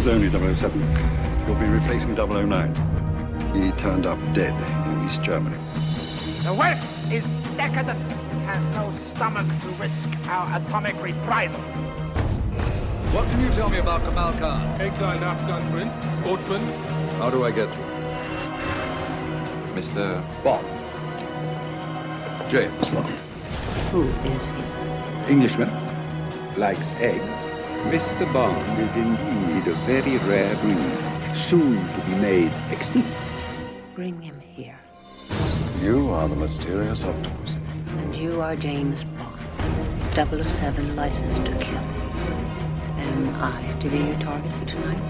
Eyes only 007. You'll be replacing 009. He turned up dead in East Germany. The West is decadent. It has no stomach to risk our atomic reprisals. What can you tell me about Kamal Khan? Exiled Afghan prince, sportsman. How do I get to him? Mr. Bond. James Bond. Who is he? Englishman. Likes eggs. Mr. Bond is indeed a very rare breed, soon to be made extinct. Bring him here. You are the mysterious octopus. And you are James Bond, 007 license to kill. Am I to be your target for tonight?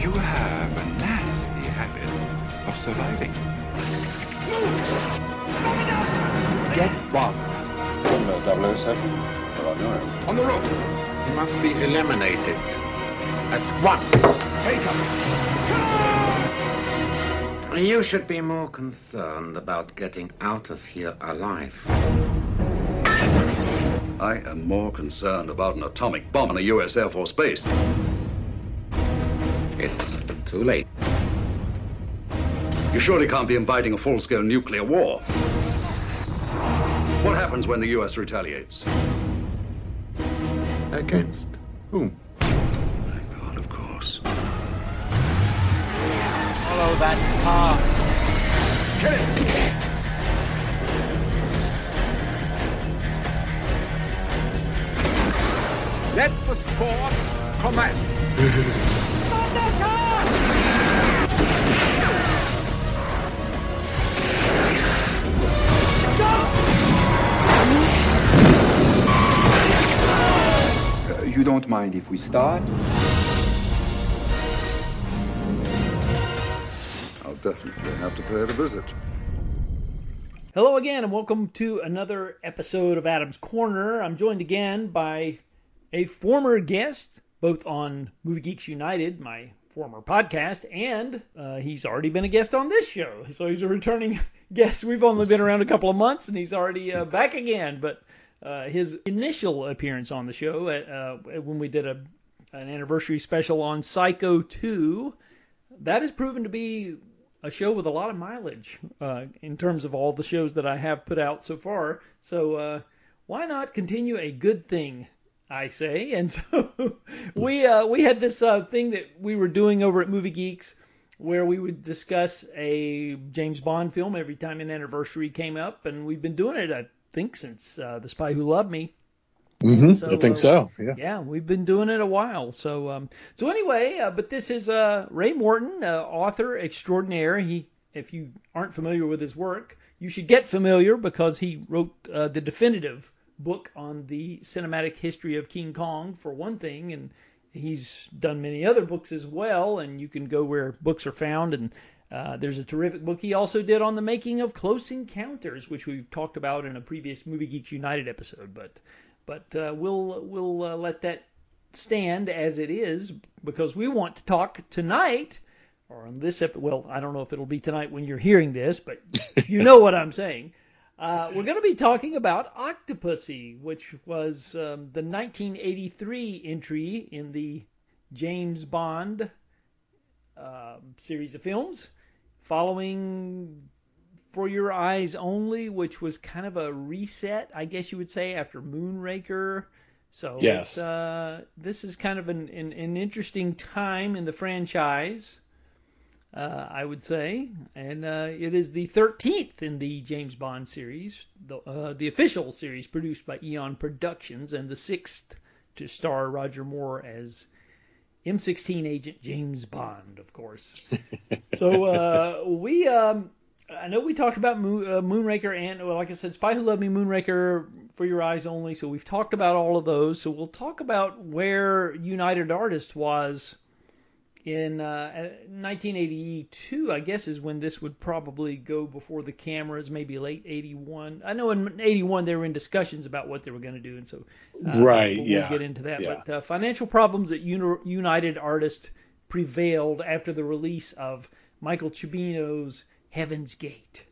You have a nasty habit of surviving. Get Bond. Hello, 007. We're on your own. On the roof. He must be eliminated at once. Take him. You should be more concerned about getting out of here alive. I am more concerned about an atomic bomb in a U.S. Air Force base. It's too late. You surely can't be inviting a full-scale nuclear war. What happens when the U.S. retaliates? Against whom? God, of course. Follow that car. Kill him! Let the sport commence. don't mind if we start? I'll definitely have to pay it a visit. Hello again, and welcome to another episode of Adam's Corner. I'm joined again by a former guest, both on Movie Geeks United, my former podcast, and uh, he's already been a guest on this show. So he's a returning guest. We've only been around a couple of months, and he's already uh, back again. But uh, his initial appearance on the show at, uh, when we did a an anniversary special on Psycho 2, that has proven to be a show with a lot of mileage uh, in terms of all the shows that I have put out so far. So uh, why not continue a good thing, I say? And so we uh, we had this uh, thing that we were doing over at Movie Geeks where we would discuss a James Bond film every time an anniversary came up, and we've been doing it, I think, since uh, The Spy Who Loved Me. Mm-hmm. So, I think uh, so. Yeah. Yeah, we've been doing it a while. So, um, so anyway, uh, but this is uh, Ray Morton, uh, author extraordinaire. He, if you aren't familiar with his work, you should get familiar because he wrote uh, the definitive book on the cinematic history of King Kong, for one thing, and he's done many other books as well. And you can go where books are found and. Uh, there's a terrific book he also did on the making of Close Encounters, which we've talked about in a previous Movie Geeks United episode. But but uh, we'll we'll uh, let that stand as it is because we want to talk tonight or on this episode. Well, I don't know if it'll be tonight when you're hearing this, but you know what I'm saying. Uh, we're going to be talking about Octopussy, which was um, the 1983 entry in the James Bond uh, series of films, following for Your Eyes Only, which was kind of a reset, I guess you would say, after Moonraker. So Yes. it's, uh, this is kind of an, an, an interesting time in the franchise, uh, I would say. And uh, it is the 13th in the James Bond series, the, uh, the official series produced by Eon Productions, and the sixth to star Roger Moore as MI6 agent James Bond, of course. so uh, we, um, I know we talked about Moon, uh, Moonraker and, well, like I said, Spy Who Loved Me, Moonraker, For Your Eyes Only. So we've talked about all of those. So we'll talk about where United Artists was in uh, 1982. I guess is when this would probably go before the cameras, maybe late 81. I know in 81 they were in discussions about what they were going to do, and so uh, Right, We'll, yeah, we'll get into that. yeah. But uh, financial problems at Uni- United Artists prevailed after the release of Michael Cimino's Heaven's Gate.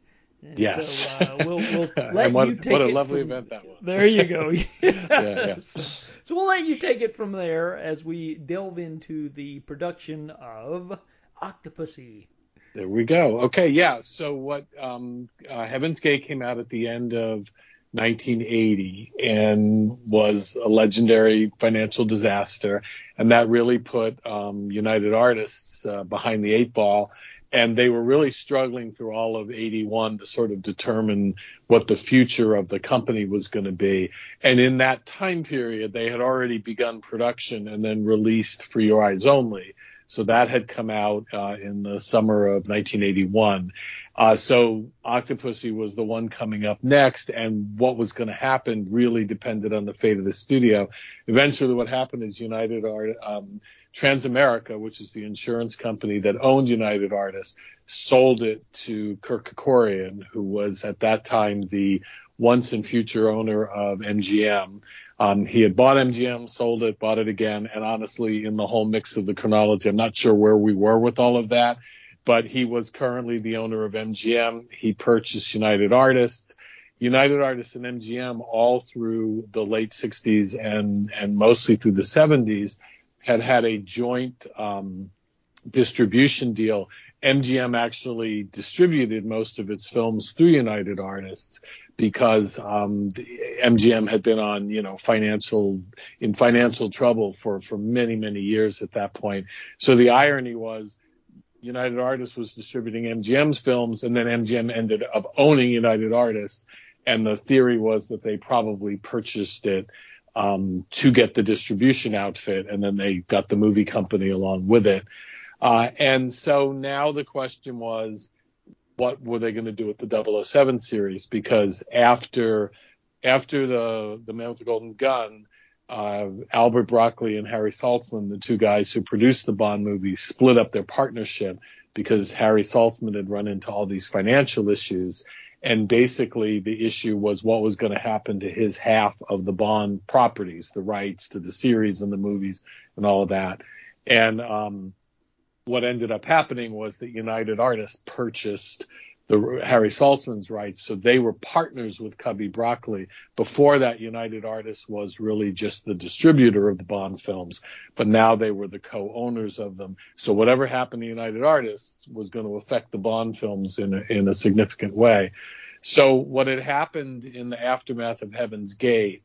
And Yes. So uh, we'll, we'll let and what, you take what a lovely from- event that was. There you go. yeah. Yes. So we'll let you take it from there as we delve into the production of Octopussy. There we go. Okay, yeah. So what? Um, uh, Heaven's Gate came out at the end of 1980 and was a legendary financial disaster, and that really put um, United Artists uh, behind the eight ball. And they were really struggling through all of 81 to sort of determine what the future of the company was going to be. And in that time period, they had already begun production and then released For Your Eyes Only. So that had come out uh, in the summer of 1981. Uh, so Octopussy was the one coming up next, and what was going to happen really depended on the fate of the studio. Eventually, what happened is United Art, um, Transamerica, which is the insurance company that owned United Artists, sold it to Kirk Kerkorian, who was at that time the once and future owner of MGM. Um, he had bought MGM, sold it, bought it again, and honestly, in the whole mix of the chronology, I'm not sure where we were with all of that. But he was currently the owner of MGM. He purchased United Artists. United Artists and MGM, all through the late 60s and and mostly through the 70s, had had a joint um, distribution deal. MGM actually distributed most of its films through United Artists, because um, MGM had been on, you know, financial in financial trouble for for many many years at that point. So the irony was. United Artists was distributing MGM's films, and then MGM ended up owning United Artists. And the theory was that they probably purchased it um, to get the distribution outfit, and then they got the movie company along with it. Uh, and so now the question was, what were they going to do with the 007 series? Because after after the the Man with the Golden Gun, uh, Albert Broccoli and Harry Saltzman, the two guys who produced the Bond movies, split up their partnership because Harry Saltzman had run into all these financial issues. And basically, the issue was what was going to happen to his half of the Bond properties, the rights to the series and the movies and all of that. And um, what ended up happening was that United Artists purchased the Harry Saltzman's rights, so they were partners with Cubby Broccoli. Before that, United Artists was really just the distributor of the Bond films, but now they were the co-owners of them. So whatever happened to United Artists was going to affect the Bond films in a, in a significant way. So what had happened in the aftermath of Heaven's Gate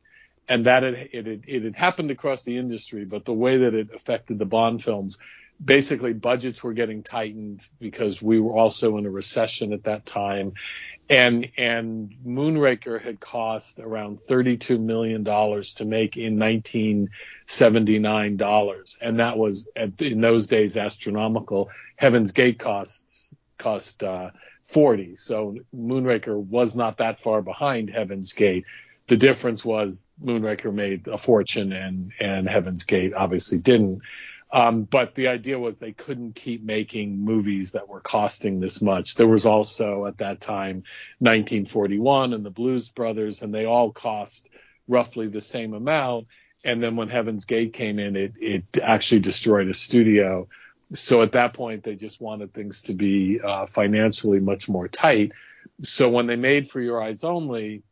and that it, it, it had happened across the industry, but the way that it affected the Bond films basically budgets were getting tightened because we were also in a recession at that time. And and Moonraker had cost around 32 million dollars to make in 1979 dollars. And that was at, in those days astronomical. Heaven's Gate costs cost uh, 40 so Moonraker was not that far behind Heaven's Gate. The difference was Moonraker made a fortune and and Heaven's Gate obviously didn't um, but the idea was they couldn't keep making movies that were costing this much. There was also at that time 1941 and the Blues Brothers, and they all cost roughly the same amount. And then when Heaven's Gate came in, it it actually destroyed a studio. So at that point, they just wanted things to be uh, financially much more tight. So when they made For Your Eyes Only,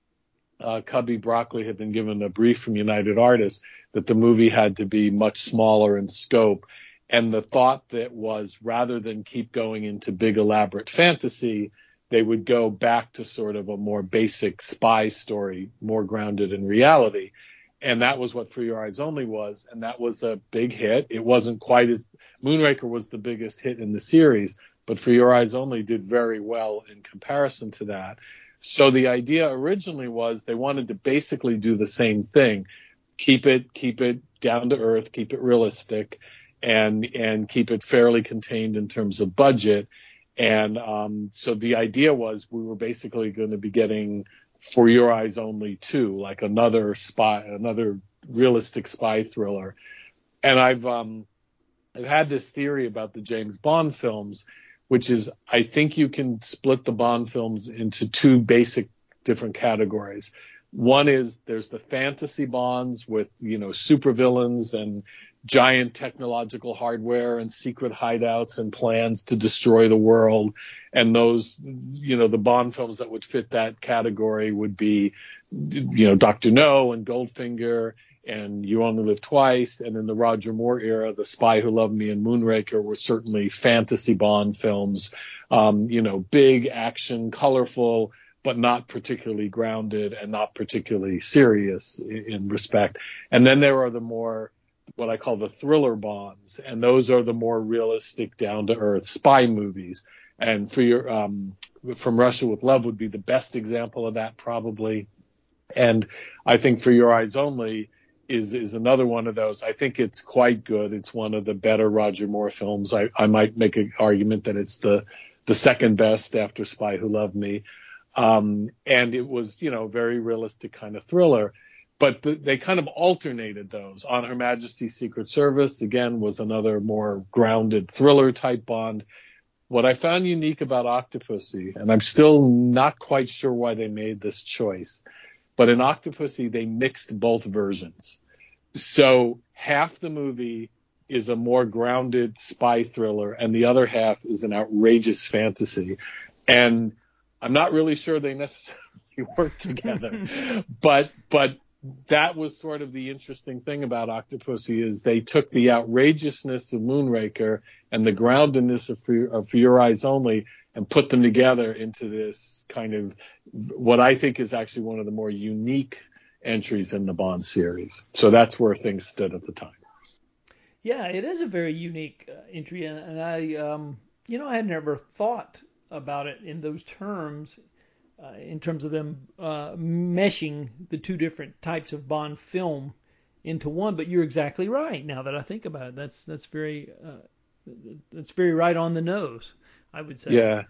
uh, Cubby Broccoli had been given a brief from United Artists that the movie had to be much smaller in scope. And the thought that was rather than keep going into big elaborate fantasy, they would go back to sort of a more basic spy story, more grounded in reality. And that was what For Your Eyes Only was. And that was a big hit. It wasn't quite as Moonraker was the biggest hit in the series, but For Your Eyes Only did very well in comparison to that. So the idea originally was they wanted to basically do the same thing, keep it keep it down to earth, keep it realistic, and and keep it fairly contained in terms of budget. And um, so the idea was we were basically going to be getting For Your Eyes Only two, like another spy, another realistic spy thriller. And I've um, I've had this theory about the James Bond films which is I think you can split the Bond films into two basic different categories. One is there's the fantasy bonds with, you know, supervillains and giant technological hardware and secret hideouts and plans to destroy the world. And those, you know, the Bond films that would fit that category would be, you know, Dr. No and Goldfinger and You Only Live Twice, and in the Roger Moore era, The Spy Who Loved Me and Moonraker were certainly fantasy Bond films. Um, you know, big action, colorful, but not particularly grounded and not particularly serious in, in respect. And then there are the more what I call the thriller bonds, and those are the more realistic, down to earth spy movies. And for your um, from Russia with Love would be the best example of that probably. And I think For Your Eyes Only is is another one of those. I think it's quite good. It's one of the better Roger Moore films. I, I might make an argument that it's the the second best after Spy Who Loved Me. Um, and it was, you know, very realistic kind of thriller. But the, they kind of alternated those. On Her Majesty's Secret Service, again, was another more grounded thriller type Bond. What I found unique about Octopussy, and I'm still not quite sure why they made this choice, but in Octopussy, they mixed both versions. So half the movie is a more grounded spy thriller, and the other half is an outrageous fantasy. And I'm not really sure they necessarily work together, but but that was sort of the interesting thing about Octopussy is they took the outrageousness of Moonraker and the groundedness of of For Your Eyes Only and put them together into this kind of what I think is actually one of the more unique entries in the Bond series. So that's where things stood at the time. Yeah, it is a very unique uh, entry, and, I, um, you know, I had never thought about it in those terms uh, in terms of them uh, meshing the two different types of Bond film into one. But you're exactly right. Now that I think about it, that's that's very uh, that's very right on the nose. I would say. Yeah,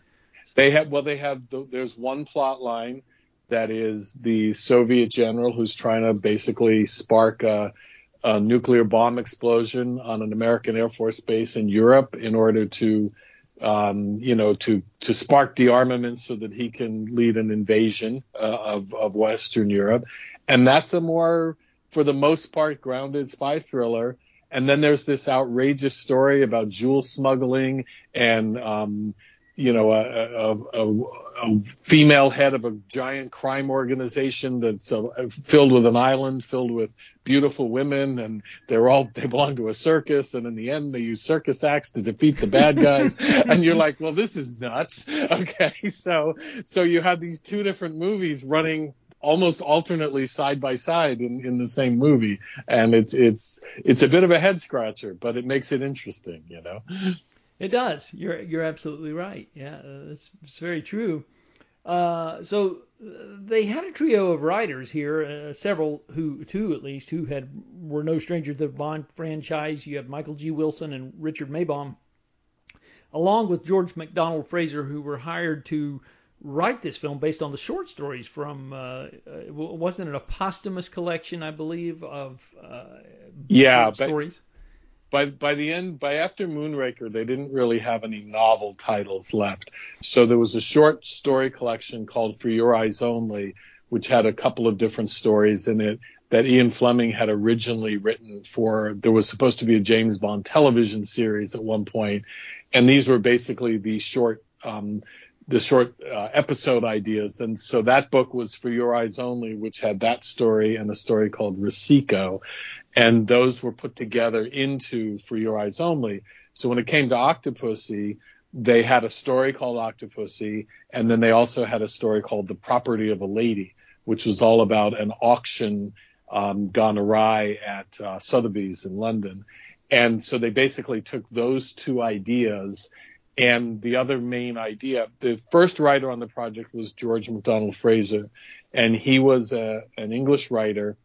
they have. Well, they have. The, there's one plot line that is the Soviet general who's trying to basically spark a, a nuclear bomb explosion on an American Air Force base in Europe in order to um, you know, to to spark the armament so that he can lead an invasion uh, of of Western Europe, and that's a more, for the most part, grounded spy thriller. And then there's this outrageous story about jewel smuggling and um, you know, a, a, a, a, female head of a giant crime organization that's uh, filled with an island filled with beautiful women, and they're all they belong to a circus, and in the end they use circus acts to defeat the bad guys, and you're like, well, this is nuts. Okay, so so you have these two different movies running almost alternately side by side in, in the same movie and it's it's it's a bit of a head scratcher but it makes it interesting you know it does. You're you're absolutely right. Yeah, uh, that's it's very true. Uh, so uh, they had a trio of writers here, uh, several who, two at least, who had were no strangers to the Bond franchise. You have Michael G. Wilson and Richard Maibaum, along with George MacDonald Fraser, who were hired to write this film based on the short stories from. Uh, uh wasn't it a posthumous collection, I believe, of yeah, stories? by by the end by after Moonraker they didn't really have any novel titles left. So there was a short story collection called For Your Eyes Only, which had a couple of different stories in it that Ian Fleming had originally written for there was supposed to be a James Bond television series at one point, and these were basically the short um, the short uh, episode ideas. And so that book was For Your Eyes Only, which had that story and a story called Risico and those were put together into For Your Eyes Only. So when it came to Octopussy, they had a story called Octopussy, and then they also had a story called The Property of a Lady, which was all about an auction um, gone awry at uh, Sotheby's in London. And so they basically took those two ideas and the other main idea. The first writer on the project was George MacDonald Fraser, and he was a, an English writer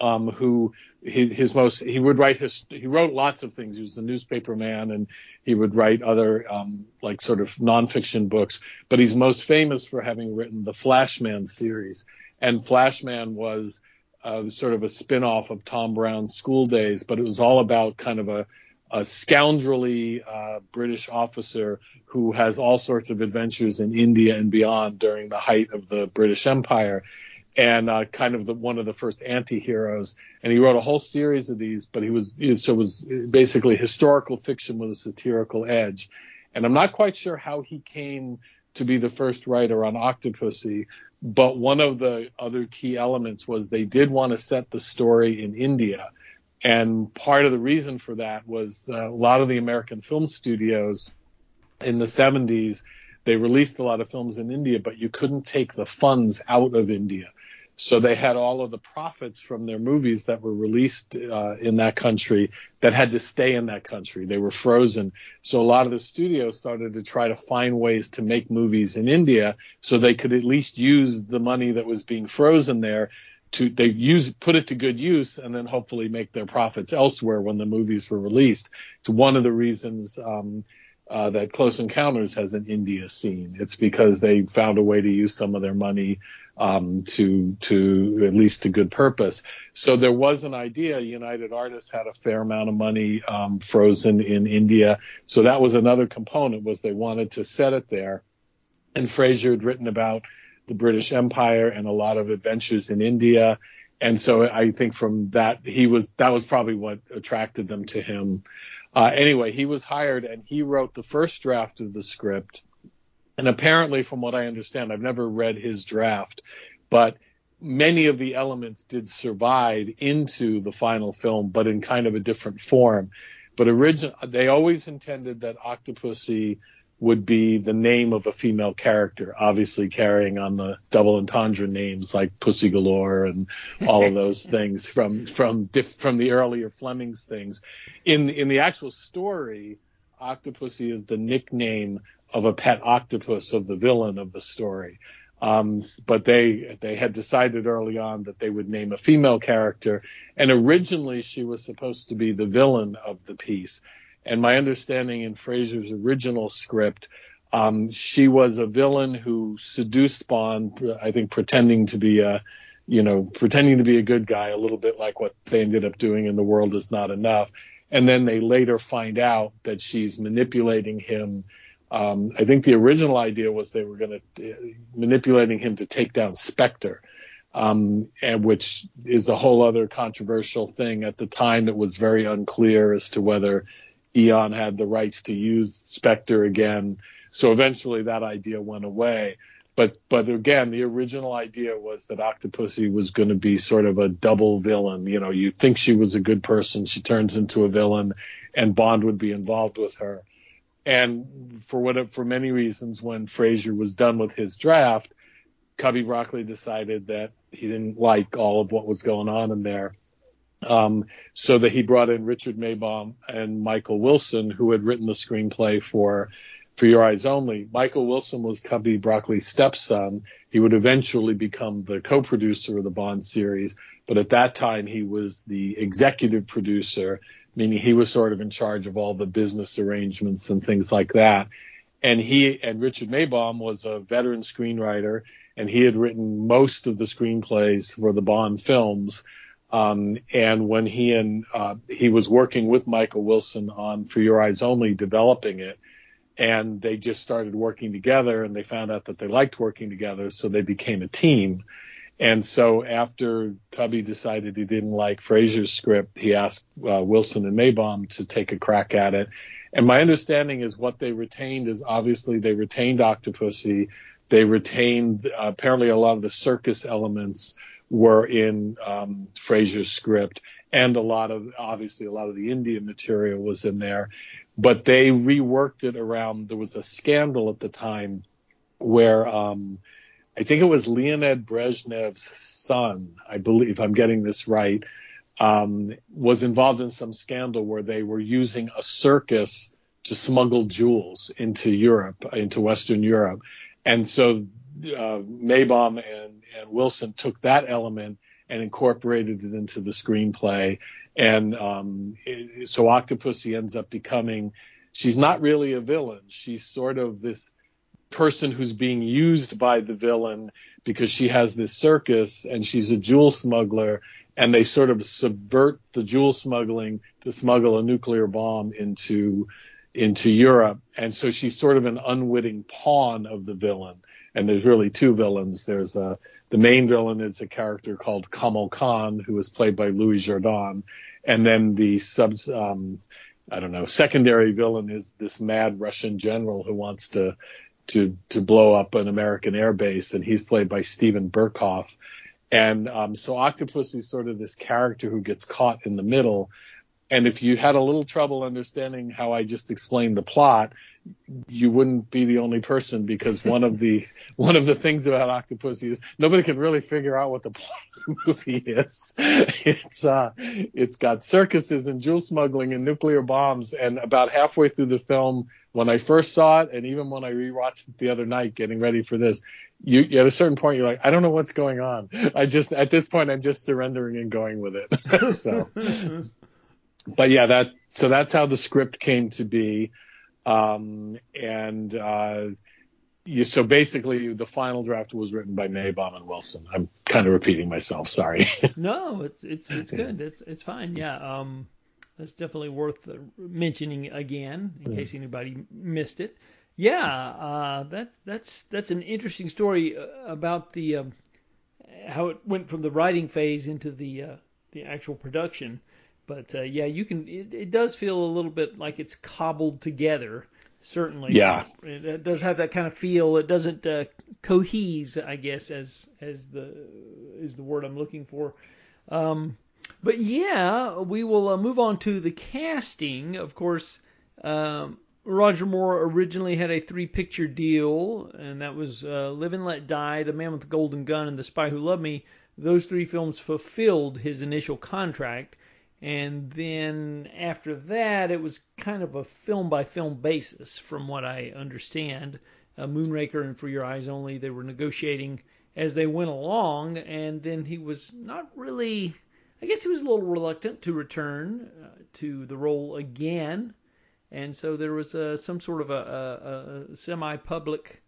um, who his, his, most he would write his he wrote lots of things. He was a newspaper man and he would write other um, like sort of nonfiction books. But he's most famous for having written the Flashman series. And Flashman was uh, sort of a spin-off of Tom Brown's School Days, but it was all about kind of a a scoundrelly uh, British officer who has all sorts of adventures in India and beyond during the height of the British Empire and uh, kind of the, one of the first anti-heroes. And he wrote a whole series of these, but he was so it was basically historical fiction with a satirical edge. And I'm not quite sure how he came to be the first writer on Octopussy, but one of the other key elements was they did want to set the story in India. And part of the reason for that was uh, a lot of the American film studios in the 70s, they released a lot of films in India, but you couldn't take the funds out of India. So they had all of the profits from their movies that were released uh, in that country that had to stay in that country. They were frozen. So a lot of the studios started to try to find ways to make movies in India so they could at least use the money that was being frozen there to they use put it to good use and then hopefully make their profits elsewhere when the movies were released. It's one of the reasons um, uh, that Close Encounters has an India scene. It's because they found a way to use some of their money um, to to at least to good purpose. So there was an idea. United Artists had a fair amount of money um, frozen in India, so that was another component. Was they wanted to set it there, and Fraser had written about the British Empire and a lot of adventures in India. And so I think from that he was that was probably what attracted them to him. Uh, anyway, he was hired and he wrote the first draft of the script and apparently, from what I understand, I've never read his draft, but many of the elements did survive into the final film, but in kind of a different form. But original, they always intended that Octopussy would be the name of a female character, obviously carrying on the double entendre names like Pussy Galore and all of those things from from from the earlier Fleming's things. In in the actual story, Octopussy is the nickname of a pet octopus of the villain of the story. Um, but they they had decided early on that they would name a female character, and originally she was supposed to be the villain of the piece. And my understanding in Fraser's original script, um, she was a villain who seduced Bond, I think, pretending to be a you know pretending to be a good guy, a little bit like what they ended up doing in The World Is Not Enough. And then they later find out that she's manipulating him um, I think the original idea was they were going to uh, manipulating him to take down Spectre, um, and which is a whole other controversial thing. At the time, it was very unclear as to whether Eon had the rights to use Spectre again. So eventually, that idea went away. But but again, the original idea was that Octopussy was going to be sort of a double villain. You know, you think she was a good person, she turns into a villain, and Bond would be involved with her. And for what for many reasons, when Fraser was done with his draft, Cubby Broccoli decided that he didn't like all of what was going on in there. Um, so that he brought in Richard Maibaum and Michael Wilson, who had written the screenplay for For Your Eyes Only. Michael Wilson was Cubby Broccoli's stepson. He would eventually become the co-producer of the Bond series, but at that time he was the executive producer meaning he was sort of in charge of all the business arrangements and things like that. And he and Richard Maibaum was a veteran screenwriter, and he had written most of the screenplays for the Bond films. Um, and when he and uh, he was working with Michael Wilson on For Your Eyes Only, developing it, and they just started working together, and they found out that they liked working together, so they became a team. And so after Cubby decided he didn't like Fraser's script, he asked uh, Wilson and Maibaum to take a crack at it. And my understanding is what they retained is obviously they retained Octopussy. They retained uh, apparently a lot of the circus elements were in um, Fraser's script, and a lot of obviously a lot of the Indian material was in there. But they reworked it around. There was a scandal at the time where um, I think it was Leonid Brezhnev's son, I believe I'm getting this right, um, was involved in some scandal where they were using a circus to smuggle jewels into Europe, into Western Europe. And so uh, Maibaum and, and Wilson took that element and incorporated it into the screenplay. And um, it, so Octopussy ends up becoming, she's not really a villain. She's sort of this person who's being used by the villain because she has this circus and she's a jewel smuggler and they sort of subvert the jewel smuggling to smuggle a nuclear bomb into into Europe and so she's sort of an unwitting pawn of the villain and there's really two villains there's a the main villain is a character called Kamal Khan who is played by Louis Jourdan and then the sub um, I don't know secondary villain is this mad Russian general who wants to to to blow up an American airbase, and he's played by Steven Berkoff. And um, so Octopus is sort of this character who gets caught in the middle. And if you had a little trouble understanding how I just explained the plot, you wouldn't be the only person because one of the one of the things about Octopus is nobody can really figure out what the plot of the movie is. It's uh it's got circuses and jewel smuggling and nuclear bombs and about halfway through the film when I first saw it and even when I rewatched it the other night getting ready for this, you at a certain point you're like, I don't know what's going on. I just at this point I'm just surrendering and going with it. so but yeah, that so that's how the script came to be. Um, and uh, you, so basically, the final draft was written by Maibaum and Wilson. I'm kind of repeating myself. Sorry. no, it's it's it's good. It's it's fine. Yeah. Um, that's definitely worth mentioning again in case anybody missed it. Yeah. Uh, that's that's that's an interesting story uh, about the um, how it went from the writing phase into the uh, the actual production. But uh, yeah, you can. It, it does feel a little bit like it's cobbled together. Certainly. Yeah. It, it does have that kind of feel. It doesn't uh, cohese, I guess, as as the is the word I'm looking for. Um, but yeah, we will uh, move on to the casting. Of course, um, Roger Moore originally had a three-picture deal, and that was uh, Live and Let Die, The Man with the Golden Gun, and The Spy Who Loved Me. Those three films fulfilled his initial contract and then after that, it was kind of a film by film basis, from what I understand. Uh, Moonraker and For Your Eyes Only, they were negotiating as they went along, and then he was not really, I guess he was a little reluctant to return uh, to the role again. And so there was uh, some sort of a, a, a semi public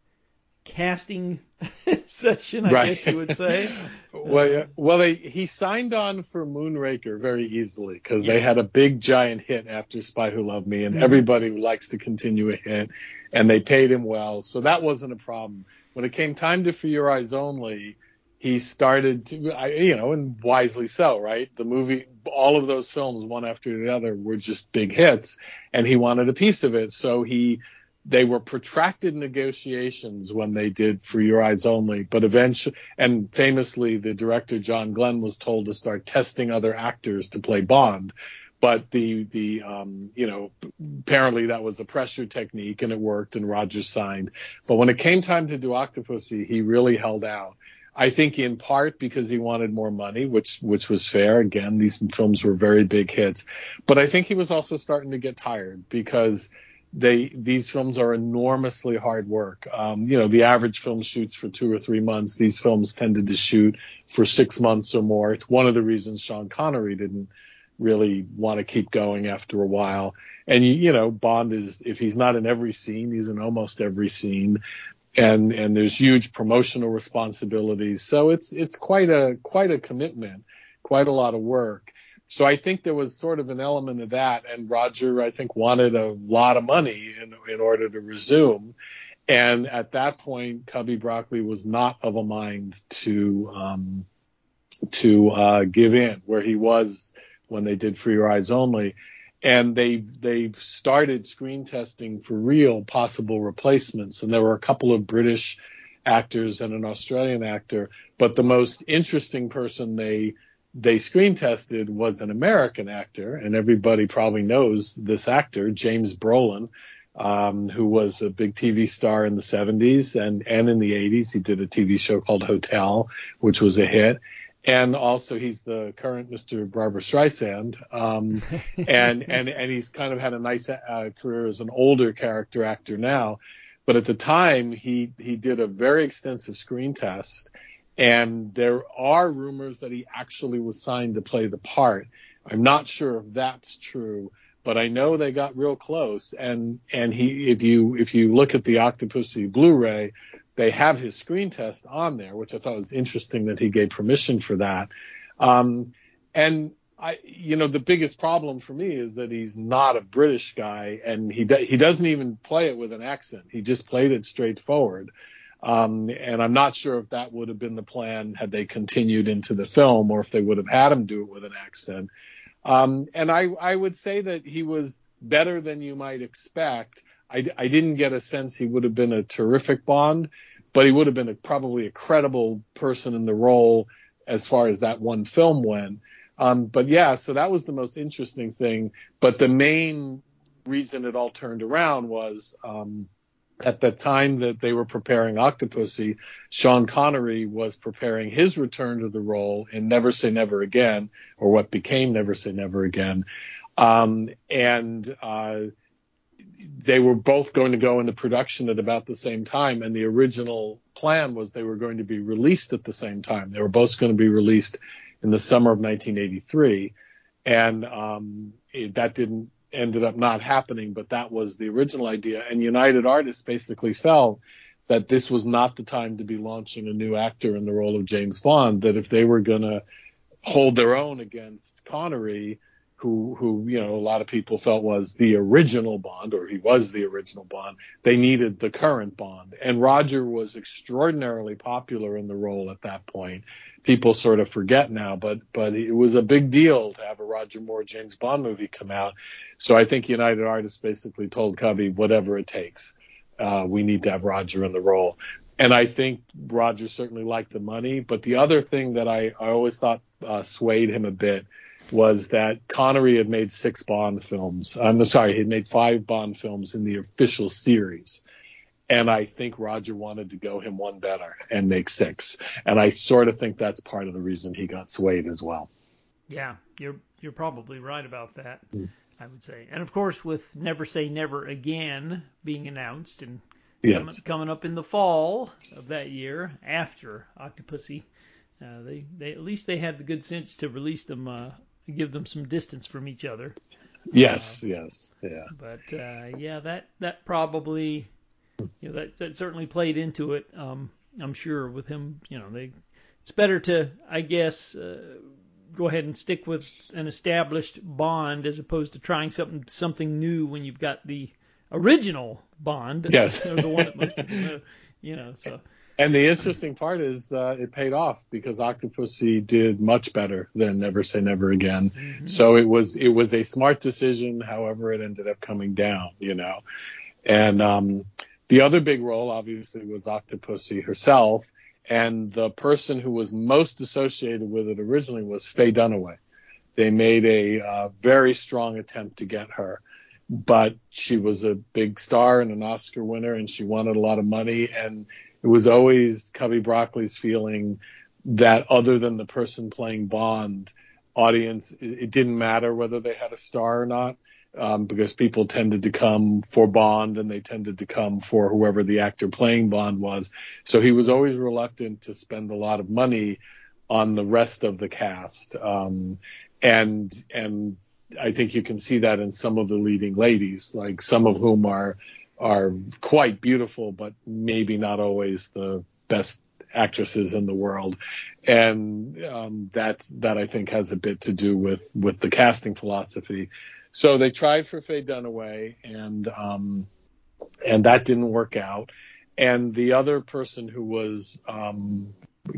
casting session, I Right. guess you would say. well, yeah. well, they, he signed on for Moonraker very easily because they had a big giant hit after Spy Who Loved Me, and Mhm. everybody likes to continue a hit, and they paid him well, so that wasn't a problem. When it came time to For Your Eyes Only, he started to, I- you know, and wisely so, right? The movie, all of those films, one after the other, were just big hits, and he wanted a piece of it, so he they were protracted negotiations when they did For Your Eyes Only, but eventually, and famously, the director John Glenn was told to start testing other actors to play Bond. But the the um, you know apparently that was a pressure technique and it worked and Rogers signed. But when it came time to do Octopussy, he really held out. I think in part because he wanted more money, which which was fair. Again, these films were very big hits, but I think he was also starting to get tired because they these films are enormously hard work. Um, you know, the average film shoots for two or three months. These films tended to shoot for six months or more. It's one of the reasons Sean Connery didn't really want to keep going after a while. And you, you know, Bond is if he's not in every scene, he's in almost every scene. And and there's huge promotional responsibilities. So it's it's quite a quite a commitment, quite a lot of work. So I think there was sort of an element of that, and Roger, I think, wanted a lot of money in, in order to resume. And at that point, Cubby Broccoli was not of a mind to um, to uh, give in, where he was when they did Free Eyes Only. And they they started screen testing for real possible replacements, and there were a couple of British actors and an Australian actor, but the most interesting person they they screen tested was an American actor, and everybody probably knows this actor, James Brolin, um, who was a big TV star in the 70s and, and in the 80s. He did a TV show called Hotel, which was a hit. And also, he's the current Mr. Barbra Streisand, um, and and and he's kind of had a nice uh, career as an older character actor now. But at the time, he he did a very extensive screen test, and there are rumors that he actually was signed to play the part. I'm not sure if that's true, but I know they got real close. And and he, if you if you look at the Octopussy Blu-ray, they have his screen test on there, which I thought was interesting that he gave permission for that. Um, and I, you know, the biggest problem for me is that he's not a British guy, and he he doesn't even play it with an accent. He just played it straightforward. Um, and I'm not sure if that would have been the plan had they continued into the film, or if they would have had him do it with an accent. Um, and I, I would say that he was better than you might expect. I, I didn't get a sense he would have been a terrific Bond, but he would have been a, probably a credible person in the role as far as that one film went. Um, but yeah, so that was the most interesting thing. But the main reason it all turned around was um, at the time that they were preparing Octopussy, Sean Connery was preparing his return to the role in Never Say Never Again, or what became Never Say Never Again. Um, and uh, they were both going to go into production at about the same time. And the original plan was they were going to be released at the same time. They were both going to be released in the summer of 1983. And um, it, that didn't ended up not happening, but that was the original idea. And United Artists basically felt that this was not the time to be launching a new actor in the role of James Bond, that if they were going to hold their own against Connery, who, who, you know, a lot of people felt was the original Bond, or he was the original Bond, they needed the current Bond. And Roger was extraordinarily popular in the role at that point people sort of forget now, but but it was a big deal to have a Roger Moore James Bond movie come out. So I think United Artists basically told Cubby, whatever it takes, uh, we need to have Roger in the role. And I think Roger certainly liked the money. But the other thing that I, I always thought uh, swayed him a bit was that Connery had made six Bond films. I'm sorry, he had made five Bond films in the official series and I think Roger wanted to go him one better and make six. And I sort of think that's part of the reason he got swayed as well. Yeah, you're you're probably right about that. Mm. I would say, and of course, with Never Say Never Again being announced and yes. coming, coming up in the fall of that year after Octopussy, uh, they they at least they had the good sense to release them, uh, give them some distance from each other. Yes, uh, yes, yeah. But uh, yeah, that that probably you know, that, that certainly played into it. Um, I'm sure with him, you know, they it's better to, I guess, uh, go ahead and stick with an established Bond as opposed to trying something something new when you've got the original Bond. Yes, the one that most people know. You know, so. And the interesting part is uh, it paid off because Octopussy did much better than Never Say Never Again. Mm-hmm. So it was it was a smart decision. However, it ended up coming down. You know, and um, the other big role, obviously, was Octopussy herself, and the person who was most associated with it originally was Faye Dunaway. They made a uh, very strong attempt to get her, but she was a big star and an Oscar winner, and she wanted a lot of money. And it was always Cubby Broccoli's feeling that other than the person playing Bond, audience, it, didn't matter whether they had a star or not um, because people tended to come for Bond and they tended to come for whoever the actor playing Bond was. So he was always reluctant to spend a lot of money on the rest of the cast. Um, and and I think you can see that in some of the leading ladies, like some of whom are are quite beautiful, but maybe not always the best actresses in the world, and um, that that I think has a bit to do with with the casting philosophy. So they tried for Faye Dunaway, and um, and that didn't work out. And the other person who was um,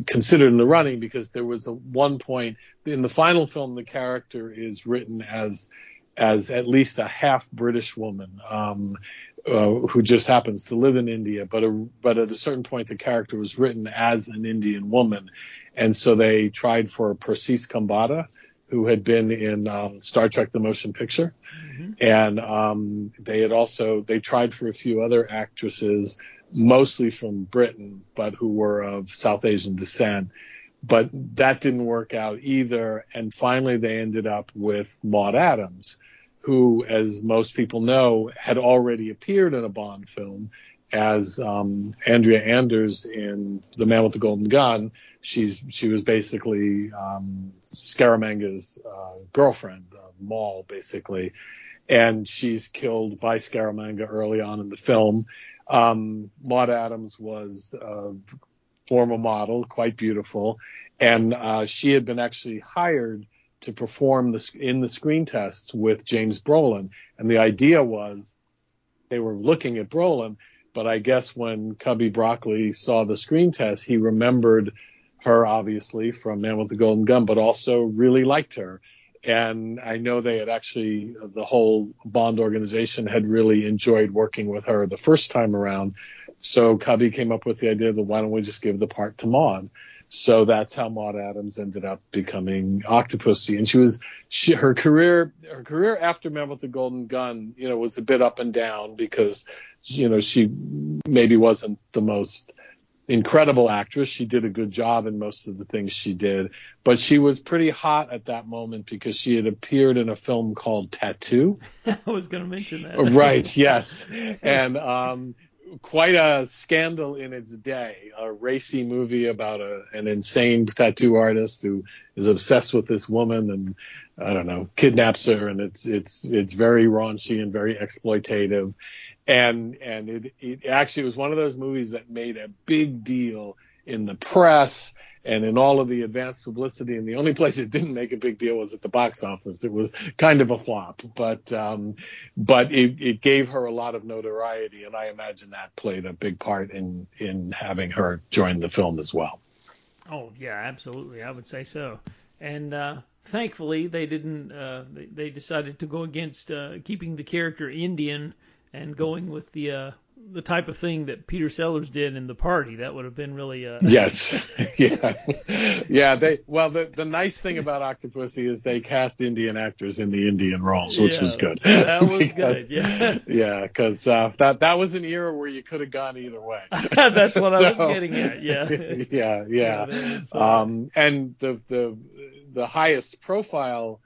considered in the running because there was a one point in the final film the character is written as as at least a half British woman um, uh, who just happens to live in India, but a, but at a certain point the character was written as an Indian woman, and so they tried for Persis Khambatta, who had been in um, Star Trek: The Motion Picture, mm-hmm. and um, they had also they tried for a few other actresses, mostly from Britain, but who were of South Asian descent. But that didn't work out either, and finally they ended up with Maud Adams, who, as most people know, had already appeared in a Bond film as um, Andrea Anders in The Man with the Golden Gun. She's she was basically um, Scaramanga's uh, girlfriend, uh, Maul, basically, and she's killed by Scaramanga early on in the film. Um, Maud Adams was a former model, quite beautiful, and uh, she had been actually hired to perform in the screen tests with James Brolin, and the idea was they were looking at Brolin, but I guess when Cubby Broccoli saw the screen test, he remembered her obviously from Man with the Golden Gun, but also really liked her. and I know they had actually the whole Bond organization had really enjoyed working with her the first time around. So Cubby came up with the idea that why don't we just give the part to Maud? So that's how Maud Adams ended up becoming Octopussy, and she was she her career her career after Man with the Golden Gun, you know, was a bit up and down because you know she maybe wasn't the most incredible actress. She did a good job in most of the things she did, but she was pretty hot at that moment because she had appeared in a film called Tattoo. I was going to mention that. right. Yes. And um, quite a scandal in its day. A racy movie about a, an insane tattoo artist who is obsessed with this woman and I don't know kidnaps her, and it's it's it's very raunchy and very exploitative. And and it, it actually was one of those movies that made a big deal in the press and in all of the advanced publicity. And the only place it didn't make a big deal was at the box office. It was kind of a flop, but um, but it, it gave her a lot of notoriety, and I imagine that played a big part in in having her join the film as well. Oh yeah, absolutely. I would say so. And uh, thankfully, they didn't. Uh, they, decided to go against uh, keeping the character Indian and going with the uh, the type of thing that Peter Sellers did in the party. That would have been really uh Yes. yeah. Yeah, they well the the nice thing about Octopussy is they cast Indian actors in the Indian roles, which yeah, was good. That was because, good. Yeah. Yeah, cuz uh, that that was an era where you could have gone either way. That's what so, I was getting at. Yeah. yeah, yeah. yeah uh, um and the the the highest profile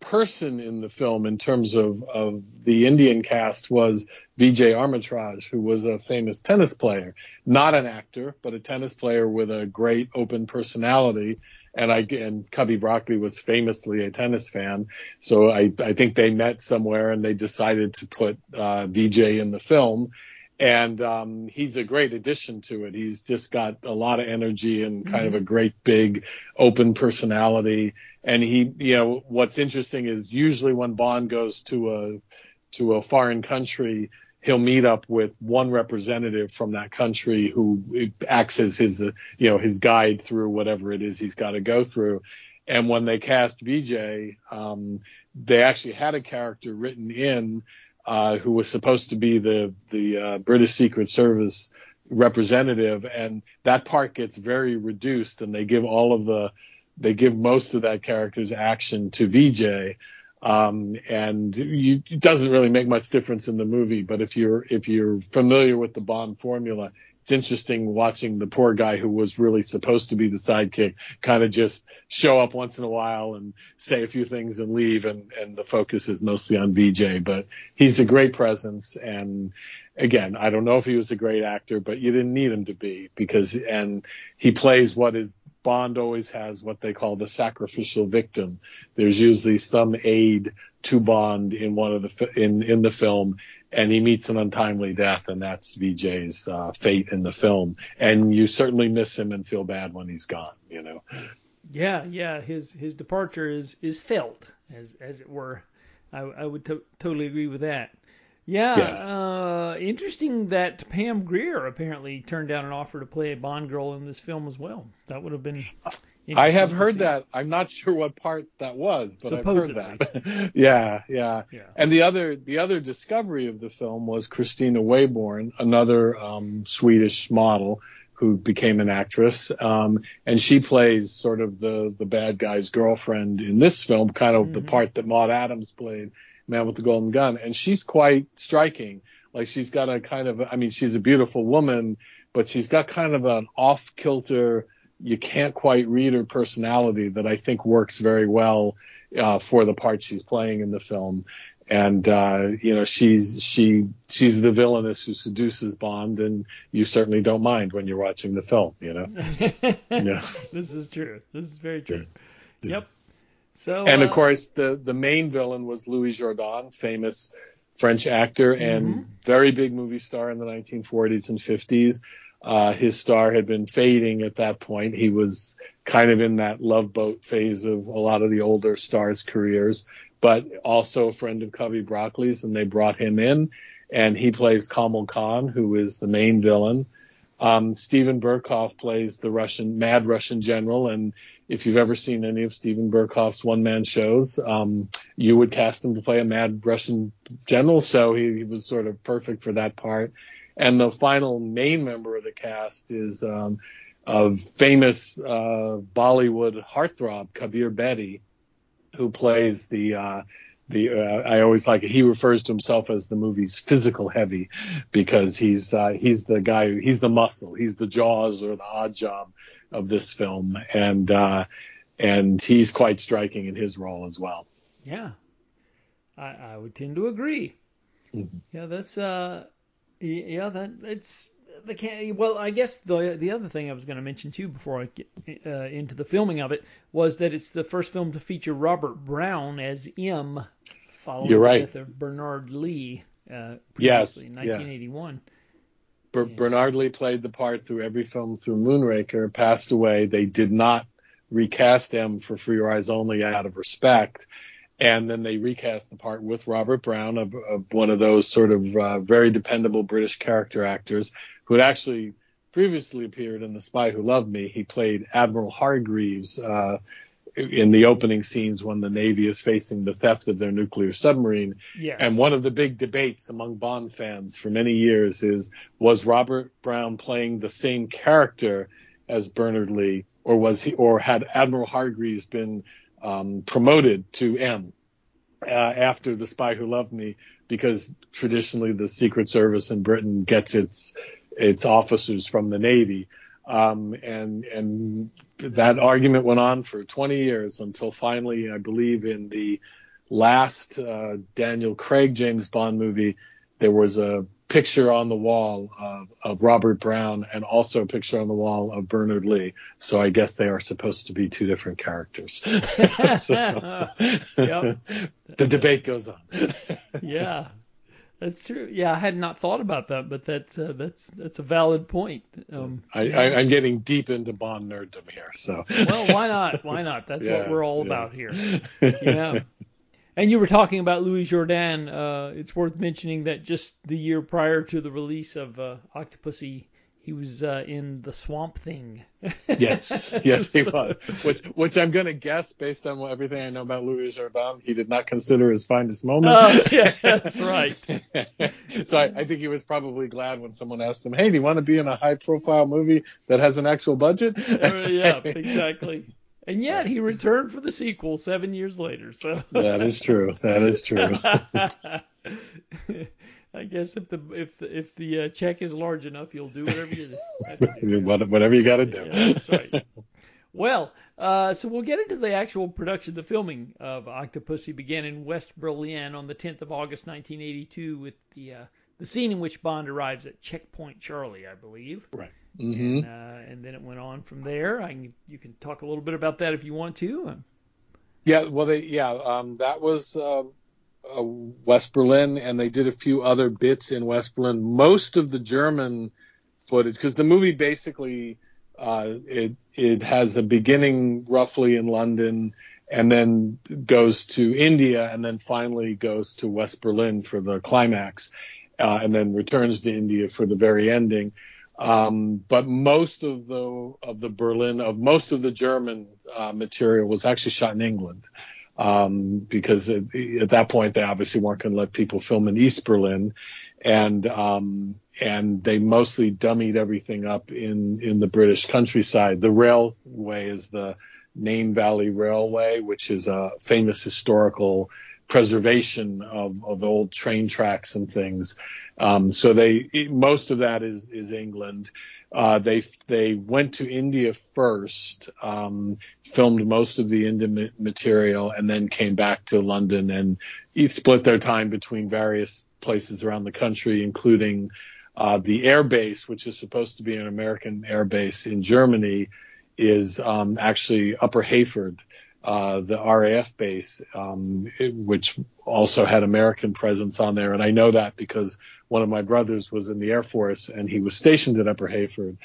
person in the film in terms of, of the Indian cast was Vijay Amritraj, who was a famous tennis player, not an actor, but a tennis player with a great open personality. And I and Cubby Broccoli was famously a tennis fan, so I, I think they met somewhere and they decided to put uh, Vijay in the film. And um, he's a great addition to it. He's just got a lot of energy and kind mm-hmm. of a great big open personality and he, you know, what's interesting is usually when Bond goes to a to a foreign country, he'll meet up with one representative from that country who acts as his, you know, his guide through whatever it is he's got to go through. And when they cast Vijay, um, they actually had a character written in uh, who was supposed to be the the uh, British Secret Service representative, and that part gets very reduced, and they give all of the they give most of that character's action to Vijay. Um, and you, it doesn't really make much difference in the movie, but if you're if you're familiar with the Bond formula, it's interesting watching the poor guy who was really supposed to be the sidekick kind of just show up once in a while and say a few things and leave, and and the focus is mostly on Vijay. But he's a great presence, and again, I don't know if he was a great actor, but you didn't need him to be because and he plays what is Bond always has what they call the sacrificial victim. There's usually some aid to Bond in one of the in in the film, and he meets an untimely death, and that's Vijay's uh, fate in the film. And you certainly miss him and feel bad when he's gone. You know. Yeah, yeah. His his departure is is felt as as it were. I, I would to- totally agree with that. Yeah, yes. uh, interesting that Pam Grier apparently turned down an offer to play a Bond girl in this film as well. That would have been. I have heard that. I'm not sure what part that was, but Supposedly. I've heard that. yeah, yeah, yeah. And the other the other discovery of the film was Kristina Wayborn, another um, Swedish model who became an actress, um, and she plays sort of the the bad guy's girlfriend in this film, kind of mm-hmm. the part that Maud Adams played Man with the Golden Gun, and she's quite striking. Like she's got a kind of, I mean, she's a beautiful woman, but she's got kind of an off kilter, you can't quite read her personality that I think works very well uh, for the part she's playing in the film. And uh, you know, she's she she's the villainess who seduces Bond, and you certainly don't mind when you're watching the film. You know. yeah. This is true. This is very true. Yeah. Yep. So, and of uh, course, the the main villain was Louis Jourdan, famous French actor and mm-hmm. very big movie star in the 1940s and 50s. Uh, his star had been fading at that point. He was kind of in that love boat phase of a lot of the older stars' careers, but also a friend of Cubby Broccoli's, and they brought him in, and he plays Kamal Khan, who is the main villain. Um, Steven Berkoff plays the Russian, mad Russian general. And if you've ever seen any of Steven Berkoff's one man shows, um, you would cast him to play a mad Russian general. So he, he, was sort of perfect for that part. And the final main member of the cast is um, a famous uh, Bollywood heartthrob, Kabir Bedi, who plays the uh, the uh, I always like it. He refers to himself as the movie's physical heavy because he's uh, he's the guy he's the muscle, he's the jaws or the odd job of this film, and uh, and he's quite striking in his role as well. Yeah, I, I would tend to agree. Mm-hmm. Yeah, that's uh, yeah, that it's the can. Well, I guess the the other thing I was going to mention too before I get uh, into the filming of it was that it's the first film to feature Robert Brown as M, following You're right. the death of Bernard Lee. Uh, yes, in 1981. Yeah. Bernard Lee played the part through every film through Moonraker. Passed away. They did not recast him for For Your Eyes Only out of respect and then they recast the part with Robert Brown, of, of one of those sort of uh, very dependable British character actors who had actually previously appeared in The Spy Who Loved Me. He played Admiral Hargreaves uh, in the opening scenes when the Navy is facing the theft of their nuclear submarine. Yes. And one of the big debates among Bond fans for many years is was Robert Brown playing the same character as Bernard Lee, or was he, or had Admiral Hargreaves been um, promoted to M uh, after The Spy Who Loved Me, because traditionally the Secret Service in Britain gets its its officers from the Navy. Um, and and that argument went on for 20 years until finally, I believe, in the last uh, Daniel Craig James Bond movie, there was a picture on the wall of, of, Robert Brown and also a picture on the wall of Bernard Lee. So I guess they are supposed to be two different characters. so, the debate goes on. yeah. That's true. Yeah, I had not thought about that, but that's uh, that's that's a valid point. Um, I, I, am getting deep into Bond nerddom here, so. well, why not? Why not? That's yeah, what we're all yeah. about here. Yeah. And you were talking about Louis Jourdan. Uh, it's worth mentioning that just the year prior to the release of uh, Octopussy, he was uh, in the Swamp Thing. yes, yes, he was. Which, which I'm going to guess, based on everything I know about Louis Jourdan, he did not consider his finest moment. Oh, yeah, that's right. so I, I, think he was probably glad when someone asked him, "Hey, do you want to be in a high-profile movie that has an actual budget?" Uh, yeah, exactly. And yet he returned for the sequel seven years later. So that is true. That is true. I guess if the if the, if the uh, check is large enough, you'll do whatever you do. whatever you got to do. Yeah, right. Well, uh, so we'll get into the actual production. The filming of Octopussy began in West Berlin on the 10th of August, 1982, with the uh, the scene in which Bond arrives at Checkpoint Charlie, I believe. Right. Mm-hmm. And, uh, and, then it went on from there. I you can talk a little bit about that if you want to. Yeah, well, they yeah, um, that was uh, West Berlin, and they did a few other bits in West Berlin. Most of the German footage, because the movie basically uh, it it has a beginning roughly in London, and then goes to India, and then finally goes to West Berlin for the climax, uh, and then returns to India for the very ending. Um, but most of the of the Berlin of most of the German uh, material was actually shot in England um, because at, at, that point they obviously weren't going to let people film in East Berlin, and um, and they mostly dummied everything up in in the British countryside. The railway is the Nene Valley Railway, which is a famous historical preservation of, of old train tracks and things. Um, so they most of that is is England. Uh, they they went to India first, um, filmed most of the Indian material, and then came back to London and split their time between various places around the country, including uh, the air base, which is supposed to be an American air base in Germany, is um, actually Upper Heyford, uh, the RAF base, um, it, which also had American presence on there. And I know that because one of my brothers was in the Air Force and he was stationed at Upper Heyford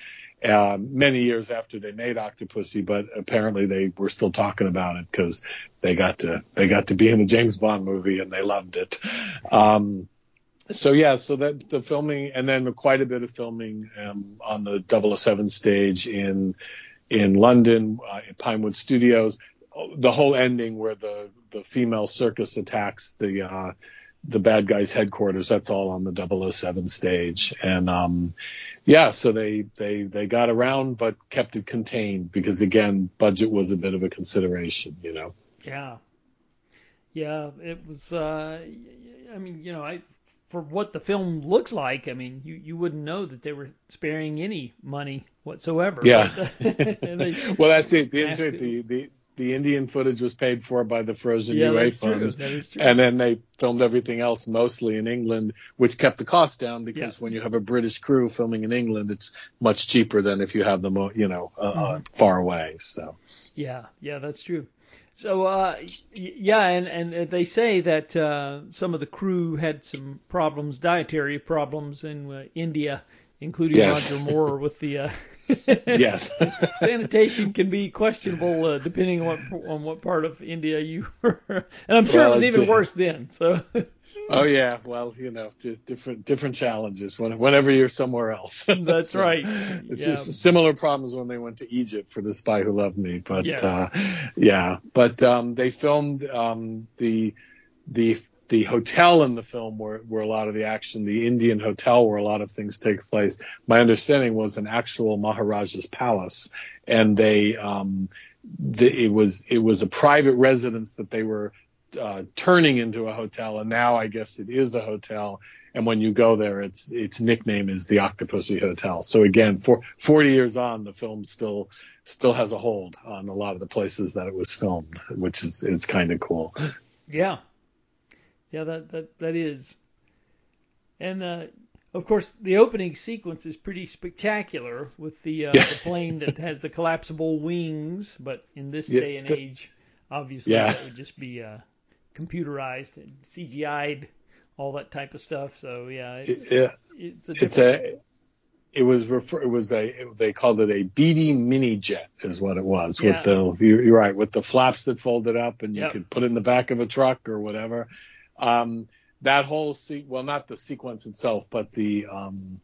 uh, many years after they made Octopussy, but apparently they were still talking about it because they got to they got to be in a James Bond movie and they loved it. Um, so yeah, so that the filming, and then quite a bit of filming um, on the 007 stage in in London, uh, in Pinewood Studios. The whole ending where the the female circus attacks the uh, the bad guys' headquarters. That's all on the 007 stage, and um, yeah, so they they they got around, but kept it contained because again, budget was a bit of a consideration, you know. Yeah, yeah, it was. Uh, I mean, you know, I for what the film looks like, I mean, you, you wouldn't know that they were sparing any money whatsoever. Yeah. well, that's it. The, the, the, the Indian footage was paid for by the Frozen yeah, UA funds. True. That is true. And then they filmed everything else mostly in England, which kept the cost down because Yeah. when you have a British crew filming in England, it's much cheaper than if you have them, uh, you know, uh, Mm-hmm. far away. So, Yeah, yeah, that's true. So, uh, y- yeah, and, and they say that uh, some of the crew had some problems, dietary problems in uh, India, including Yes. Roger Moore with the. Uh, yes. Sanitation can be questionable uh, depending on what on what part of India you were, and I'm sure Well, it was even a- worse then. So oh yeah. Well, you know, different different challenges when, whenever you're somewhere else. That's So, right. It's Yeah. just similar problems when they went to Egypt for The Spy Who Loved Me. But Yes. uh, yeah, but um, they filmed um, the the the hotel in the film where, where a lot of the action, the Indian hotel where a lot of things take place. My understanding was an actual Maharaja's palace, and they um, the, it was it was a private residence that they were uh, turning into a hotel, and now I guess it is a hotel. And when you go there, its its nickname is the Octopussy Hotel. So again, for 40 years on, the film still still has a hold on a lot of the places that it was filmed, which is is kind of cool. yeah, yeah, that that that is, and uh, of course the opening sequence is pretty spectacular with the uh, Yeah. the plane that has the collapsible wings. But in this Yeah, day and age, obviously Yeah. that would just be uh, computerized and CGI'd, all that type of stuff. So yeah, it's, Yeah, it's a it's a it was refer, it was a they called it a BD mini jet is what it was with the you're you're right with the flaps that folded up and you Yep. could put in the back of a truck or whatever. Um, that whole se- well not the sequence itself but the um,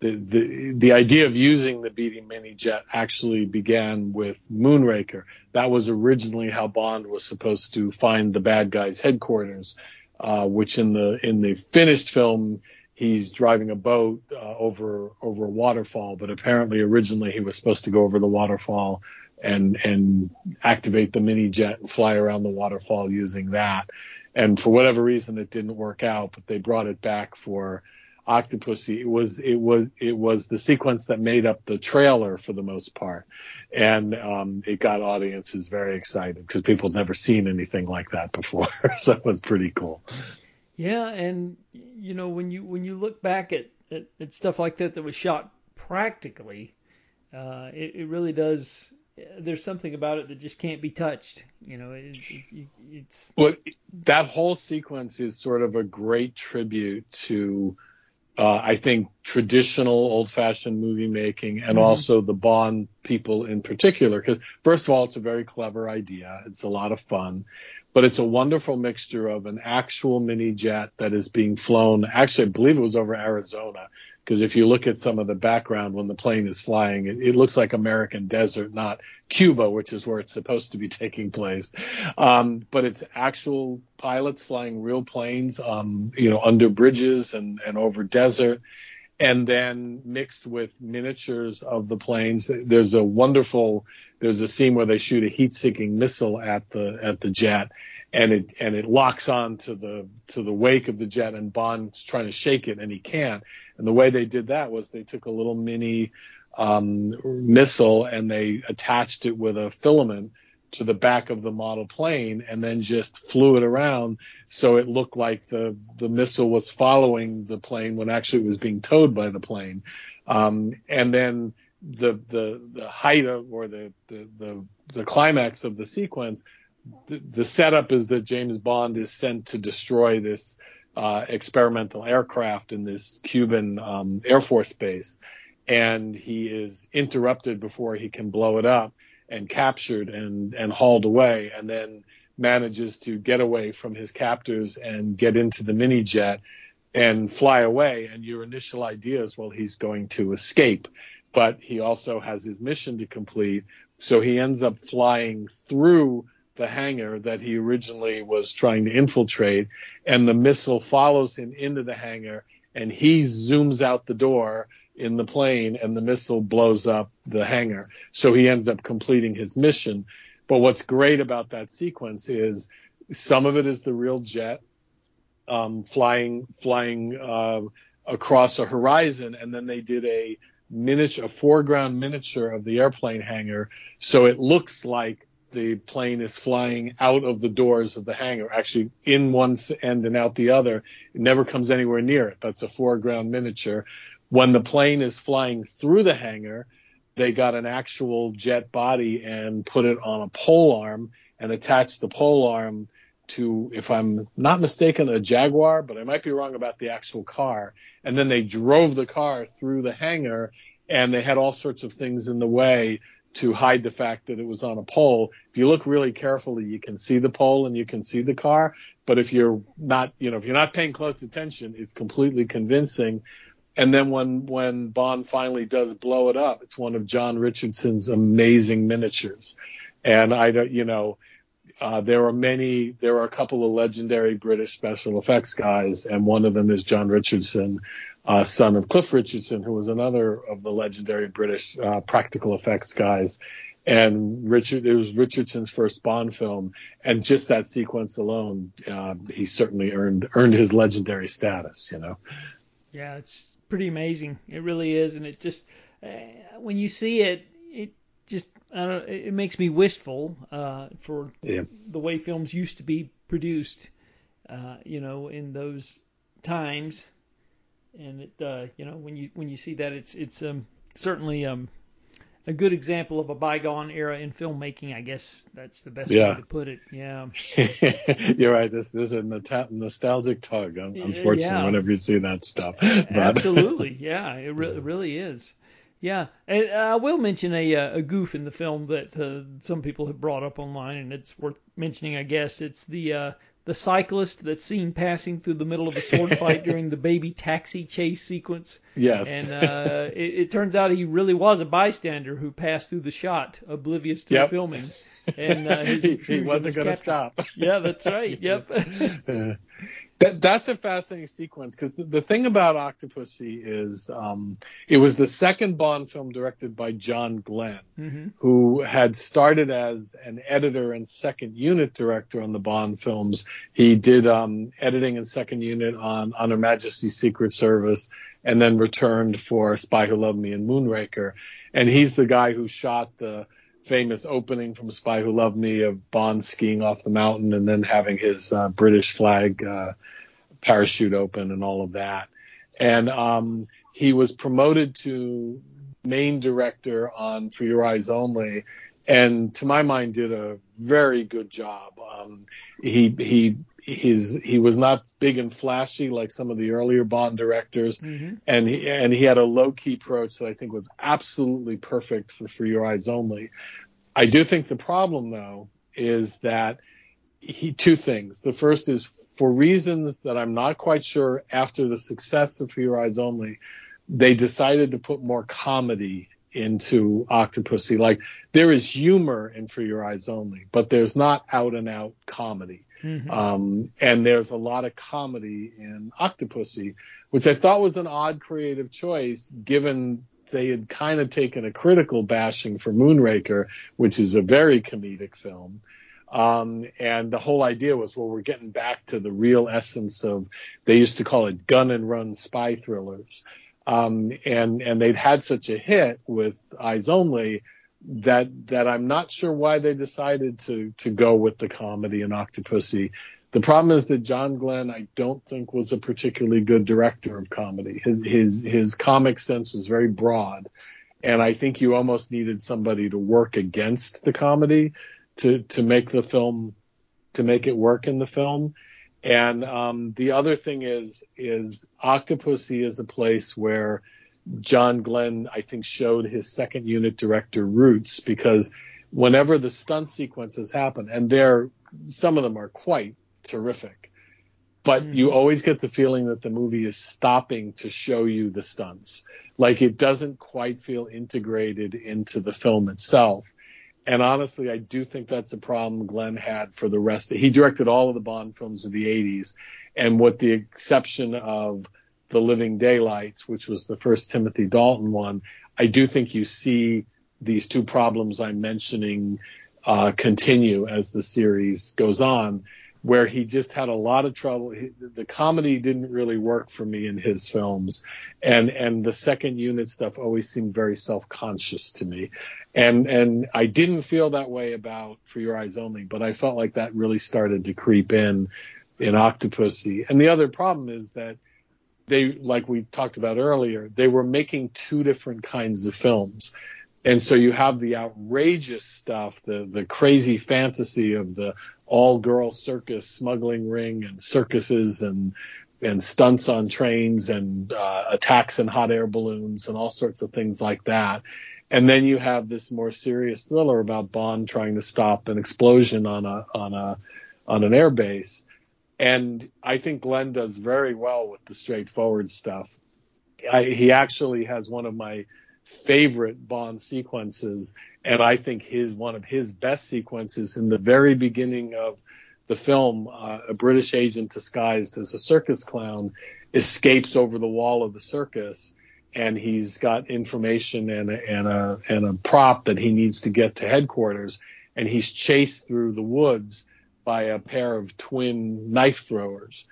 the, the the idea of using the BD mini jet actually began with Moonraker. That was originally how Bond was supposed to find the bad guys' headquarters, uh, which in the in the finished film he's driving a boat uh, over over a waterfall, but apparently originally he was supposed to go over the waterfall and and activate the mini jet and fly around the waterfall using that. And for whatever reason, it didn't work out, but they brought it back for Octopussy. It was it was it was the sequence that made up the trailer for the most part, and um, it got audiences very excited because people had never seen anything like that before. so it was pretty cool. Yeah, and you know when you when you look back at, at, at stuff like that that was shot practically, uh, it, it really does. There's something about it that just can't be touched. You know, it, it, it's Well, that whole sequence is sort of a great tribute to, uh, I think, traditional old-fashioned movie making, and Mhm. also the Bond people in particular. Because first of all, it's a very clever idea. It's a lot of fun, but it's a wonderful mixture of an actual mini jet that is being flown. Actually, I believe it was over Arizona. Because if you look at some of the background when the plane is flying, it, it looks like American desert, not Cuba, which is where it's supposed to be taking place. Um, but it's actual pilots flying real planes, um, you know, under bridges and, and over desert. And then mixed with miniatures of the planes. There's a wonderful, there's a scene where they shoot a heat seeking missile at the, at the jet and it, and it locks on to the, to the wake of the jet and Bond's trying to shake it and he can't. And the way they did that was they took a little mini, um, missile and they attached it with a filament to the back of the model plane and then just flew it around so it looked like the the missile was following the plane when actually it was being towed by the plane um, and then the the the height of or the the the, the climax of the sequence the, setup is that James Bond is sent to destroy this uh, experimental aircraft in this Cuban um, Air Force base and he is interrupted before he can blow it up and captured and, and hauled away and then manages to get away from his captors and get into the mini jet and fly away. And your initial idea is, well, he's going to escape, but he also has his mission to complete. So he ends up flying through the hangar that he originally was trying to infiltrate, and the missile follows him into the hangar, and he zooms out the door in the plane, and the missile blows up the hangar. So he ends up completing his mission. But what's great about that sequence is some of it is the real jet um, flying flying uh, across a horizon, and then they did a miniature, a foreground miniature of the airplane hangar, so it looks like the plane is flying out of the doors of the hangar, actually in one end and out the other. It never comes anywhere near it. That's a foreground miniature. When the plane is flying through the hangar, they got an actual jet body and put it on a pole arm and attached the pole arm to, if I'm not mistaken, a Jaguar, but I might be wrong about the actual car. And then they drove the car through the hangar and they had all sorts of things in the way to hide the fact that it was on a pole. If you look really carefully, you can see the pole and you can see the car. But if you're not, you know, if you're not paying close attention, it's completely convincing. And then when when Bond finally does blow it up, it's one of John Richardson's amazing miniatures. And I don't, you know, uh, there are many, there are a couple of legendary British special effects guys, and one of them is John Richardson, uh, son of Cliff Richardson, who was another of the legendary British uh, practical effects guys. And Richard, it was Richardson's first Bond film, and just that sequence alone, uh, he certainly earned earned his legendary status. You know. Yeah, it's pretty amazing. It really is, and it just uh, when you see it, it just I don't. It makes me wistful uh, for yeah. the way films used to be produced. Uh, you know, in those times, and it, uh, you know, when you when you see that, it's it's um, certainly um, a good example of a bygone era in filmmaking. I guess that's the best Yeah. way to put it. Yeah. You're right. This, this is a nostalgic tug, unfortunately, yeah. whenever you see that stuff. But- Absolutely, yeah, it, re- it really is. Yeah, and uh, I will mention a uh, a goof in the film that uh, some people have brought up online, and it's worth mentioning. I guess it's the uh, the cyclist that's seen passing through the middle of a sword fight during the baby taxi chase sequence. yes. And uh, it, it turns out he really was a bystander who passed through the shot, oblivious to Yep. the filming. And uh, he, he wasn't was going to stop. Yeah, that's right. Yep. Yeah. That, that's a fascinating sequence because the, the thing about Octopussy is um, it was the second Bond film directed by John Glenn, hmm who had started as an editor and second unit director on the Bond films. He did um, editing and second unit on on Her Majesty's Secret Service, and then returned for Spy Who Loved Me and Moonraker. And he's the guy who shot the famous opening from Spy Who Loved Me of Bond skiing off the mountain and then having his uh, British flag uh, parachute open and all of that. And um, he was promoted to main director on For Your Eyes Only, and to my mind, did a very good job. Um, he he his he was not big and flashy like some of the earlier Bond directors, hmm and he and he had a low key approach that I think was absolutely perfect for For Your Eyes Only. I do think the problem though is that he two things. The first is for reasons that I'm not quite sure after the success of For Your Eyes Only, they decided to put more comedy into Octopussy. Like there is humor in For Your Eyes Only, but there's not out and out comedy. Hmm Um, and there's a lot of comedy in Octopussy, which I thought was an odd creative choice given they had kind of taken a critical bashing for Moonraker, which is a very comedic film. Um, and the whole idea was, well, we're getting back to the real essence of, they used to call it gun and run spy thrillers. Um, and, and they'd had such a hit with Eyes Only that, that I'm not sure why they decided to, to go with the comedy in Octopussy. The problem is that John Glenn, I don't think was a particularly good director of comedy. His, his, his comic sense was very broad. And I think you almost needed somebody to work against the comedy to, to make the film, to make it work in the film. And um, the other thing is, is Octopussy is a place where John Glenn, I think, showed his second unit director roots because whenever the stunt sequences happen, and they're some of them are quite terrific, but mm-hmm. you always get the feeling that the movie is stopping to show you the stunts. Like it doesn't quite feel integrated into the film itself. And honestly, I do think that's a problem Glenn had for the rest. He directed all of the Bond films of the 80s. And with the exception of The Living Daylights, which was the first Timothy Dalton one, I do think you see these two problems I'm mentioning uh, continue as the series goes on, where he just had a lot of trouble. He, the comedy didn't really work for me in his films, and and the second unit stuff always seemed very self conscious to me, and and I didn't feel that way about For Your Eyes Only, but I felt like that really started to creep in in Octopussy. And the other problem is that they, like we talked about earlier, they were making two different kinds of films. And so you have the outrageous stuff, the, the crazy fantasy of the all girl circus smuggling ring and circuses and, and stunts on trains and uh, attacks in hot air balloons and all sorts of things like that. And then you have this more serious thriller about Bond trying to stop an explosion on a, on a, on an airbase. And I think Glenn does very well with the straightforward stuff. I, he actually has one of my favorite Bond sequences, and I think his one of his best sequences in the very beginning of the film. Uh, a British agent disguised as a circus clown escapes over the wall of the circus, and he's got information and a, and a and a prop that he needs to get to headquarters, and he's chased through the woods by a pair of twin knife throwers.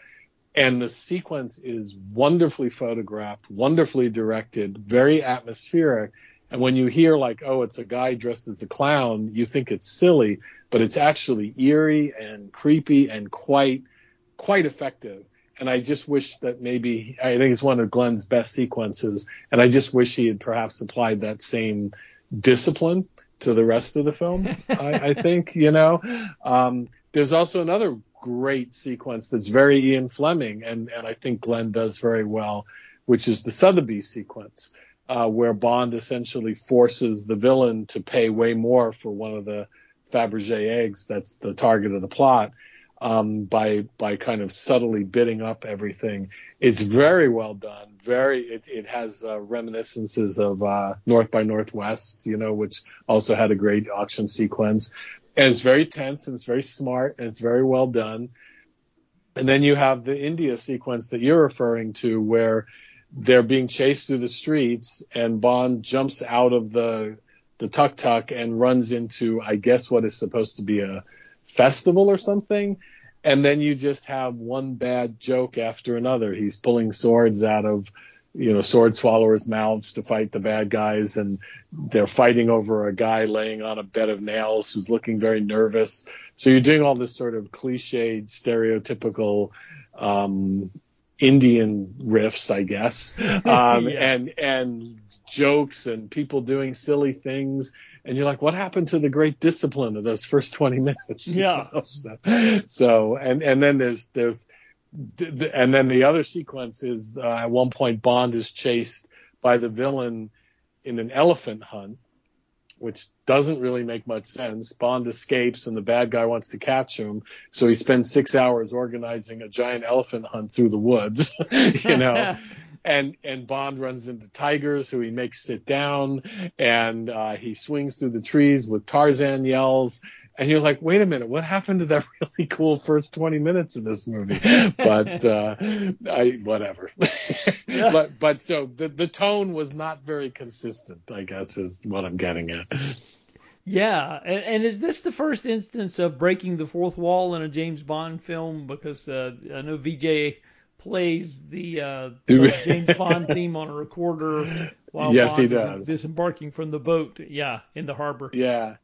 And the sequence is wonderfully photographed, wonderfully directed, very atmospheric. And when you hear like, oh, it's a guy dressed as a clown, you think it's silly, but it's actually eerie and creepy and quite, quite effective. And I just wish that maybe, I think it's one of Glenn's best sequences. And I just wish he had perhaps applied that same discipline to the rest of the film. I, I think, you know, um, there's also another great sequence that's very Ian Fleming, and, and I think Glenn does very well, which is the Sotheby's sequence, uh, where Bond essentially forces the villain to pay way more for one of the Fabergé eggs that's the target of the plot. Um, by by kind of subtly bidding up everything. It's very well done. Very it, it has uh, reminiscences of uh, North by Northwest, you know, which also had a great auction sequence and it's very tense and it's very smart and it's very well done. And then you have the India sequence that you're referring to where they're being chased through the streets and Bond jumps out of the the tuk tuk and runs into I guess what is supposed to be a festival or something. And then you just have one bad joke after another. He's pulling swords out of you know, sword swallowers' mouths to fight the bad guys, and they're fighting over a guy laying on a bed of nails who's looking very nervous. So you're doing all this sort of cliched, stereotypical um, Indian riffs, I guess, um, yeah. and and jokes and people doing silly things. And you're like, what happened to the great discipline of those first 20 minutes? Yeah. so, and, and then there's, there's, and then the other sequence is uh, at one point Bond is chased by the villain in an elephant hunt, which doesn't really make much sense. Bond escapes and the bad guy wants to catch him, so he spends six hours organizing a giant elephant hunt through the woods, you know. and and Bond runs into tigers who he makes sit down, and uh, he swings through the trees with Tarzan yells, and you're like, wait a minute, what happened to that really cool first 20 minutes of this movie? But uh, I whatever. yeah. But but so the the tone was not very consistent. I guess is what I'm getting at. Yeah, and, and is this the first instance of breaking the fourth wall in a James Bond film? Because uh, I know Vijay plays the, uh, the James Bond theme on a recorder while yes, Bond he does. disembarking from the boat. Yeah, in the harbor. Yeah,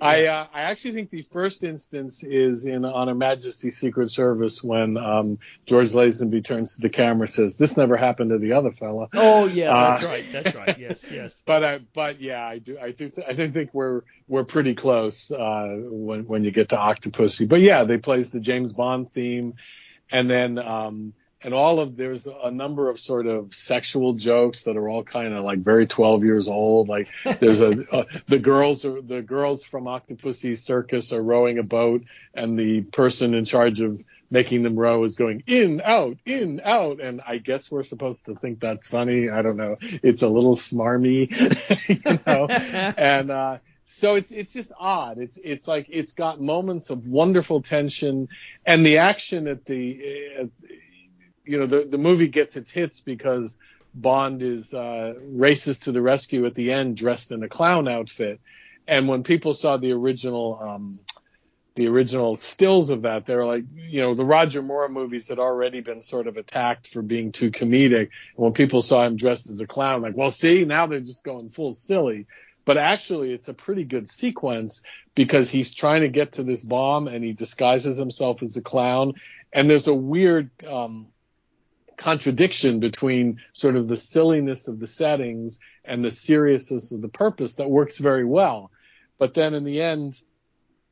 I uh, I actually think the first instance is in On Her Majesty's Secret Service when um, George Lazenby turns to the camera and says, "This never happened to the other fella." Oh yeah, that's uh, right, that's right. Yes, yes. But uh, but yeah, I do I do th- I do think we're we're pretty close uh, when when you get to Octopussy. But yeah, they plays the James Bond theme, and then um, and all of there's a number of sort of sexual jokes that are all kind of like very 12 years old. Like there's a uh, the girls are the girls from Octopussy Circus are rowing a boat, and the person in charge of making them row is going in out in out, and I guess we're supposed to think that's funny. I don't know. It's a little smarmy, you know, and. uh so it's it's just odd. It's it's like it's got moments of wonderful tension, and the action at the, at, you know, the the movie gets its hits because Bond is uh, races to the rescue at the end dressed in a clown outfit, and when people saw the original. Um, the original stills of that, they were like, you know, the Roger Moore movies had already been sort of attacked for being too comedic. And when people saw him dressed as a clown, like, well, see, now they're just going full silly but actually it's a pretty good sequence because he's trying to get to this bomb and he disguises himself as a clown and there's a weird um, contradiction between sort of the silliness of the settings and the seriousness of the purpose that works very well. But then in the end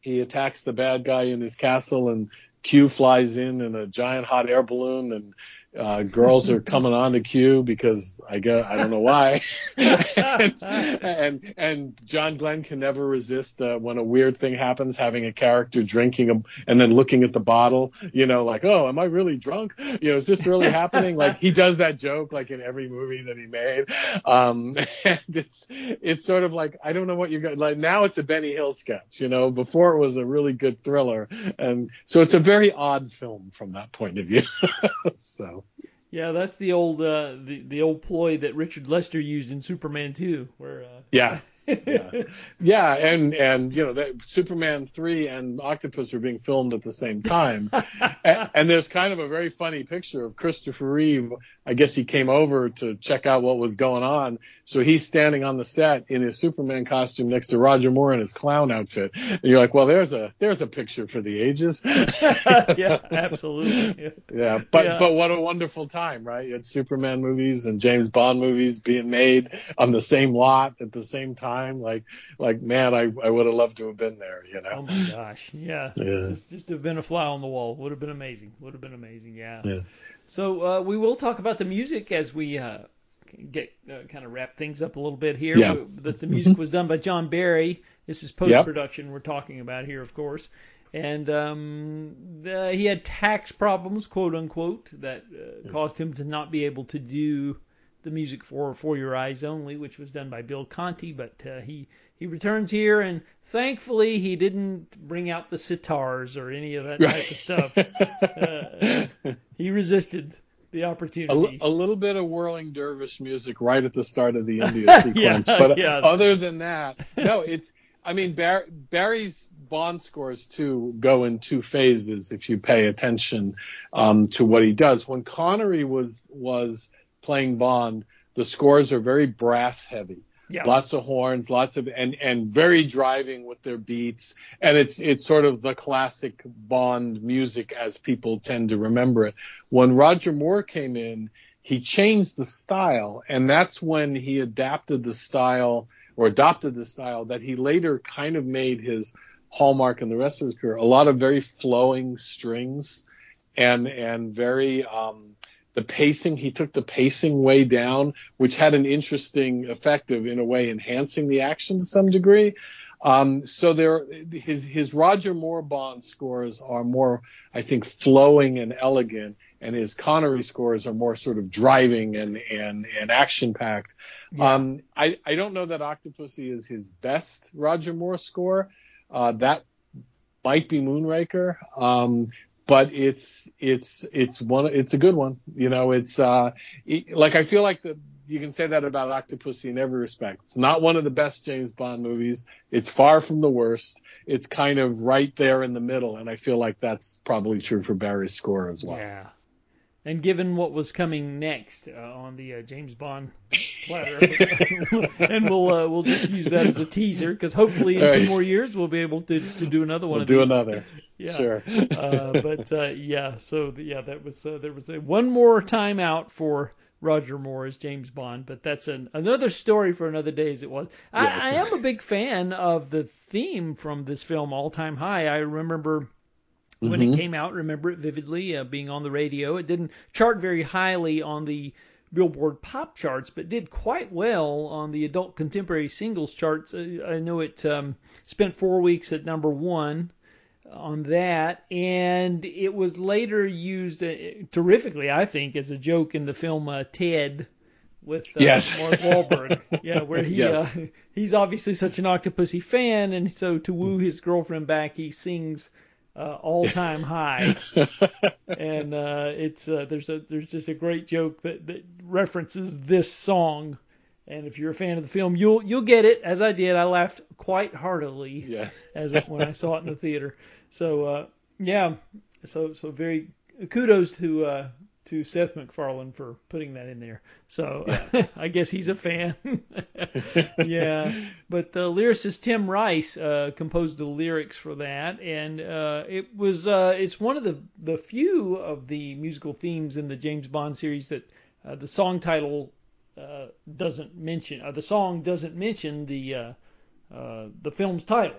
he attacks the bad guy in his castle and Q flies in in a giant hot air balloon and uh, girls are coming on to Q because I guess I don't know why, and, and, and John Glenn can never resist uh, when a weird thing happens, having a character drinking a, and then looking at the bottle, you know, like oh, am I really drunk? You know, is this really happening? Like he does that joke like in every movie that he made, um, and it's it's sort of like I don't know what you got. Like now it's a Benny Hill sketch, you know. Before it was a really good thriller, and so it's a very odd film from that point of view. so. Yeah, that's the old uh, the the old ploy that Richard Lester used in Superman 2, where uh, yeah, yeah, yeah, and and you know that Superman three and Octopus are being filmed at the same time, and, and, there's kind of a very funny picture of Christopher Reeve. I guess he came over to check out what was going on, so he's standing on the set in his Superman costume next to Roger Moore in his clown outfit, and you're like, well, there's a there's a picture for the ages. yeah, absolutely. Yeah, yeah but yeah. but what a wonderful time, right? You had Superman movies and James Bond movies being made on the same lot at the same time time. Like, like man, I, I would have loved to have been there. You know. Oh my gosh, yeah. yeah. Just, just to have been a fly on the wall would have been amazing. Would have been amazing. Yeah. Yeah. So uh, we will talk about the music as we uh, get uh, kind of wrap things up a little bit here. Yeah. That the music was done by John Barry. This is post production yep. we're talking about here, of course. And um, the, he had tax problems, quote unquote, that uh, caused him to not be able to do the music for For Your Eyes Only, which was done by Bill Conti, but uh, he he returns here and thankfully he didn't bring out the sitars or any of that right. type of stuff. uh, he resisted the opportunity. A, a, little bit of whirling dervish music right at the start of the India sequence, yeah, but yeah. other than that, no, it's. I mean, Bar- Barry's Bond scores too go in two phases if you pay attention um, to what he does. When Connery was was playing Bond, the scores are very brass heavy. Yeah. Lots of horns, lots of and and very driving with their beats, and it's it's sort of the classic Bond music as people tend to remember it. When Roger Moore came in, he changed the style, and that's when he adapted the style or adopted the style that he later kind of made his hallmark in the rest of his career. A lot of very flowing strings, and and very um, the pacing he took the pacing way down which had an interesting effect of in a way enhancing the action to some degree um, so there his his roger moore bond scores are more i think flowing and elegant and his connery scores are more sort of driving and and, and action packed yeah. um, I, I don't know that octopussy is his best roger moore score uh, that might be Moonraker. Um, but it's it's it's one it's a good one. You know, it's uh it, like I feel like the you can say that about Octopussy in every respect. It's not one of the best James Bond movies. It's far from the worst. It's kind of right there in the middle, and I feel like that's probably true for Barry's score as well. Yeah. And given what was coming next uh, on the uh, James Bond platter, and we'll uh, we'll just use that as a teaser because hopefully in right. two more years we'll be able to, to do another one. We'll do these. another. Yeah. Sure. uh, but uh, yeah, so yeah, that was uh, there was a one more time out for Roger Moore as James Bond, but that's an, another story for another day as it was. I, yes. I am a big fan of the theme from this film, All Time High. I remember when Mhm. it came out. Remember it vividly, uh, being on the radio. It didn't chart very highly on the Billboard pop charts, but did quite well on the adult contemporary singles charts. Uh, I know it um, spent four weeks at number one on that, and it was later used uh, terrifically, I think, as a joke in the film uh, Ted with uh, Yes. Mark Wahlberg. yeah, where he Yes. uh, he's obviously such an Octopussy fan, and so to woo his girlfriend back, he sings uh, "All Time High," and uh, it's uh, there's a there's just a great joke that, that references this song. And if you're a fan of the film, you'll you'll get it. As I did, I laughed quite heartily Yeah. as when I saw it in the theater. So uh, yeah, so so very kudos to uh, to Seth MacFarlane for putting that in there. So I guess he's a fan. yeah, but the lyricist Tim Rice uh, composed the lyrics for that, and uh, it was uh, it's one of the the few of the musical themes in the James Bond series that uh, the song title uh, doesn't mention. Uh, the song doesn't mention the uh, uh, the film's title.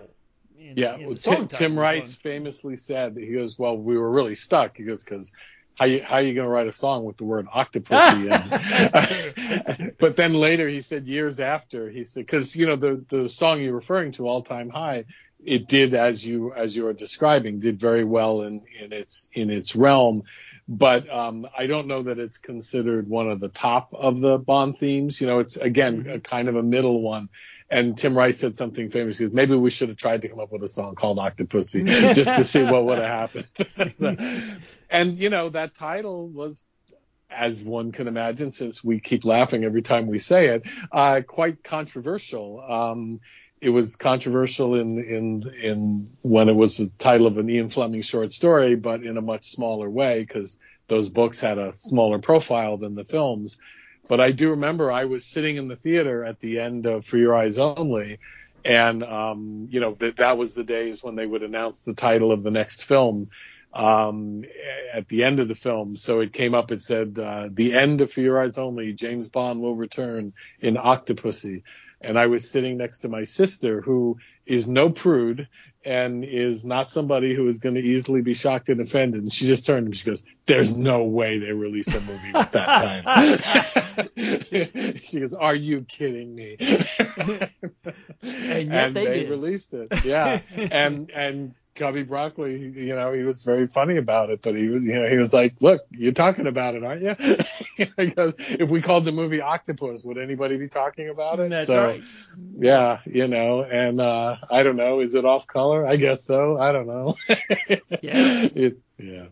In, Yeah, in well, Tim, Tim Rice famously said, that he goes, well, we were really stuck. He goes, because how you how you going to write a song with the word octopus? in? It? But then later he said, years after, he said, because you know the the song you're referring to, All Time High, it did as you as you are describing, did very well in in its in its realm. But um, I don't know that it's considered one of the top of the Bond themes. You know, it's again a kind of a middle one. And Tim Rice said something famous. He goes, maybe we should have tried to come up with a song called Octopussy just to see what would have happened. So- and, you know, that title was, as one can imagine, since we keep laughing every time we say it, uh, quite controversial. Um, it was controversial in, in, in when it was the title of an Ian Fleming short story, but in a much smaller way because those books had a smaller profile than the films. But I do remember I was sitting in the theater at the end of For Your Eyes Only, and um, you know that that was the days when they would announce the title of the next film um, at the end of the film. So it came up. It said uh, the end of For Your Eyes Only. James Bond will return in Octopussy. And I was sitting next to my sister, who is no prude and is not somebody who is going to easily be shocked and offended. And she just turned and she goes, "There's no way they release a movie with that title." she goes, "Are you kidding me?" And yet they did. released it. Yeah, and and Cubby Broccoli, you know, he was very funny about it, but he was, you know, he was like, "Look, you're talking about it, aren't you?" because if we called the movie Octopus, would anybody be talking about it? That's so, right. Yeah, you know, and uh I don't know, is it off color? I guess so. I don't know. Yeah. It, yeah.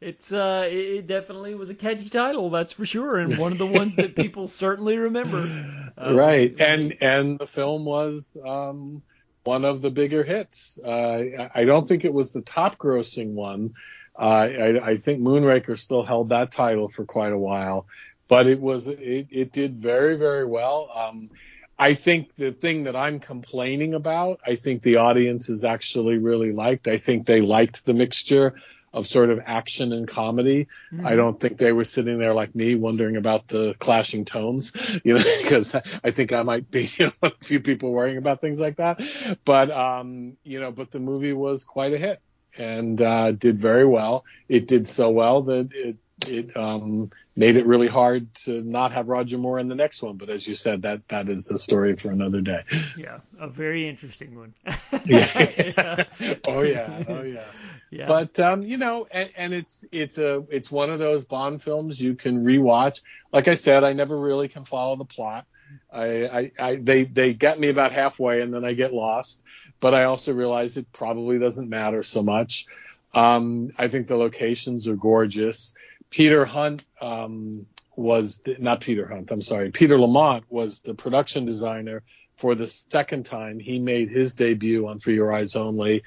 It's uh, it it definitely was a catchy title, that's for sure, and one of the ones that people certainly remember. Uh, right and and the film was um one of the bigger hits. Uh i don't think it was the top grossing one. Uh i i think moonraker still held that title for quite a while but it was it, it did very very well. Um I think the thing that I'm complaining about, I think the audience is actually really liked. I think they liked the mixture of sort of action and comedy. I don't think they were sitting there like me wondering about the clashing tones, you know, because I think I might be you know, the few people worrying about things like that. But, um, you know, but the movie was quite a hit and, uh, did very well. It did so well that it, it, um, made it really hard to not have Roger Moore in the next one. But as you said, that, that is the story for another day. Yeah, a very interesting one. Yeah. oh yeah. Oh yeah. Yeah. But um, you know, and, and it's it's a it's one of those Bond films you can rewatch. Like I said, I never really can follow the plot. I, I, I they they get me about halfway and then I get lost. But I also realize it probably doesn't matter so much. Um, I think the locations are gorgeous. Peter Hunt um, was the, not Peter Hunt. I'm sorry. Peter Lamont was the production designer for the second time. He made his debut on For Your Eyes Only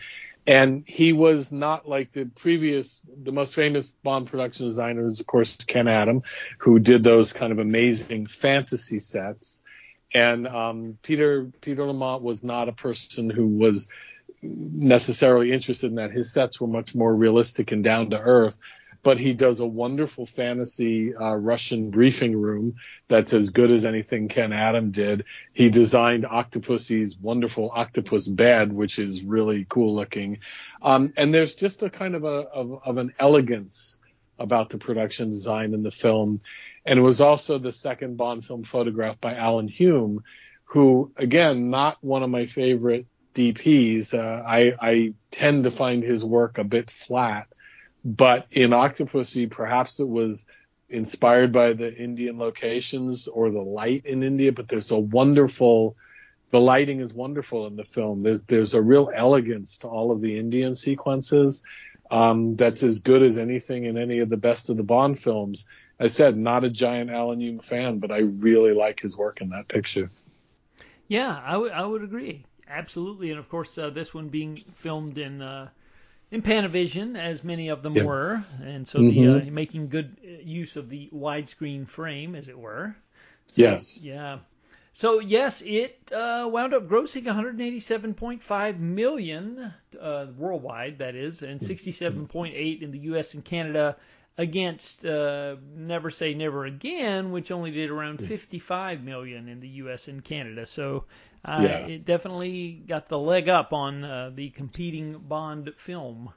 and he was not like the previous the most famous bond production designer is of course ken adam who did those kind of amazing fantasy sets and um, peter peter lamont was not a person who was necessarily interested in that his sets were much more realistic and down to earth but he does a wonderful fantasy uh, Russian briefing room that's as good as anything Ken Adam did. He designed Octopussy's wonderful octopus bed, which is really cool looking. Um, and there's just a kind of a of, of an elegance about the production design in the film. And it was also the second Bond film photographed by Alan Hume, who, again, not one of my favorite DPs. Uh, I, I tend to find his work a bit flat, but in Octopussy, perhaps it was inspired by the Indian locations or the light in India, but there's a wonderful, the lighting is wonderful in the film. There's, there's a real elegance to all of the Indian sequences. Um, that's as good as anything in any of the best of the Bond films. I said, not a giant Alan Hume fan, but I really like his work in that picture. Yeah, I would would agree absolutely, and of course uh, this one being filmed in uh, in Panavision, as many of them Yeah. were, and so Mhm. the, uh, making good use of the widescreen frame, as it were. Yes. Yeah. So yes, it uh, wound up grossing 187.5 million uh, worldwide, that is, and 67.8 in the U.S. and Canada, against uh, Never Say Never Again, which only did around 55 million in the U.S. and Canada. So uh, Yeah. it definitely got the leg up on uh, the competing Bond film.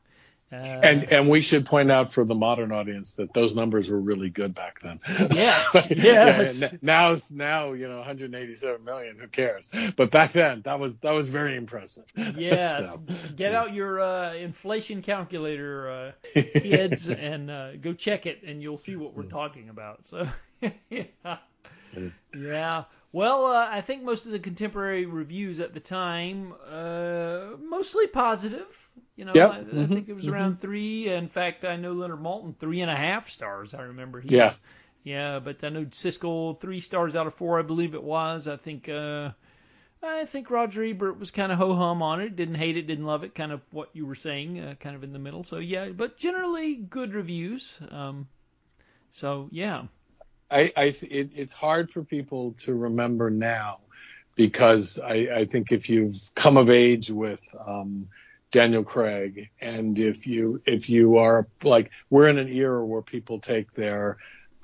Uh, And and we should point out for the modern audience that those numbers were really good back then. Yes, Yeah, yes. n- now now you know 187 million. Who cares? But back then that was that was very impressive. Yes. So, Get out your uh, inflation calculator, uh, kids, and uh, go check it, and you'll see what we're talking about. So, yeah. yeah. Well, uh, I think most of the contemporary reviews at the time, uh, mostly positive. You know, Yep. I, I Mhm. think it was around three. In fact, I know Leonard Maltin three and a half stars. I remember he Yeah. was- yeah, but I know Siskel three stars out of four, I believe it was. I think uh, I think Roger Ebert was kind of ho hum on it. Didn't hate it, didn't love it. Kind of what you were saying, uh, kind of in the middle. So yeah, but generally good reviews. Um, so yeah, I, I it, it's hard for people to remember now because I, I think if you've come of age with um, Daniel Craig and if you if you are like we're in an era where people take their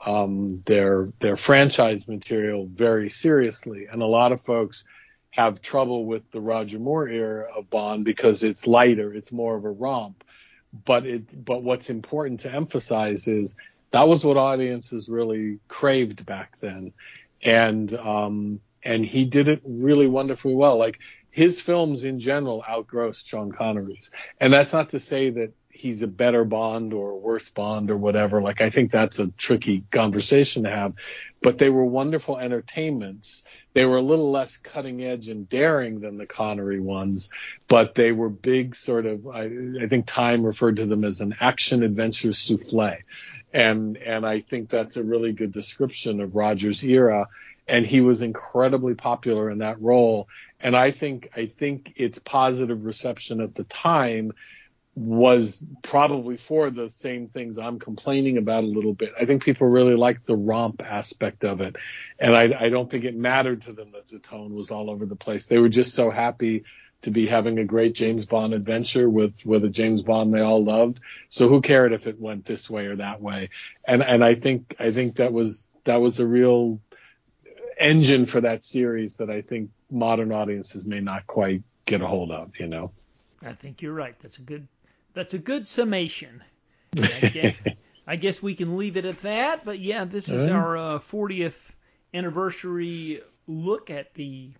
um, their their franchise material very seriously and a lot of folks have trouble with the Roger Moore era of Bond because it's lighter, it's more of a romp. But it but what's important to emphasize is that was what audiences really craved back then. And um and he did it really wonderfully well. Like his films in general outgrossed Sean Connery's. And that's not to say that he's a better Bond or a worse Bond or whatever. Like I think that's a tricky conversation to have. But they were wonderful entertainments. They were a little less cutting edge and daring than the Connery ones but they were big sort of I, I think Time referred to them as an action adventure souffle and and I think that's a really good description of Roger's era. And he was incredibly popular in that role. And I think I think its positive reception at the time was probably for the same things I'm complaining about a little bit. I think people really liked the romp aspect of it, and I, I don't think it mattered to them that the tone was all over the place. They were just so happy to be having a great James Bond adventure with with a James Bond they all loved. So who cared if it went this way or that way? And and I think I think that was that was a real engine for that series that I think modern audiences may not quite get a hold of. You know. I think you're right. That's a good that's a good summation. I guess, I guess we can leave it at that. But yeah, this is Uh. our uh, 40th anniversary look at the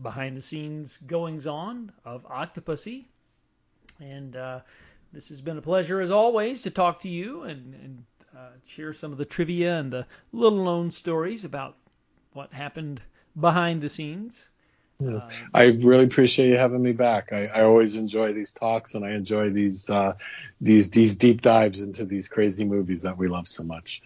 behind the scenes goings on of Octopussy. And uh, this has been a pleasure as always to talk to you and, and uh, share some of the trivia and the little known stories about what happened behind the scenes. Yes. I really appreciate you having me back. I, I always enjoy these talks and I enjoy these uh, these these deep dives into these crazy movies that we love so much.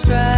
Sweet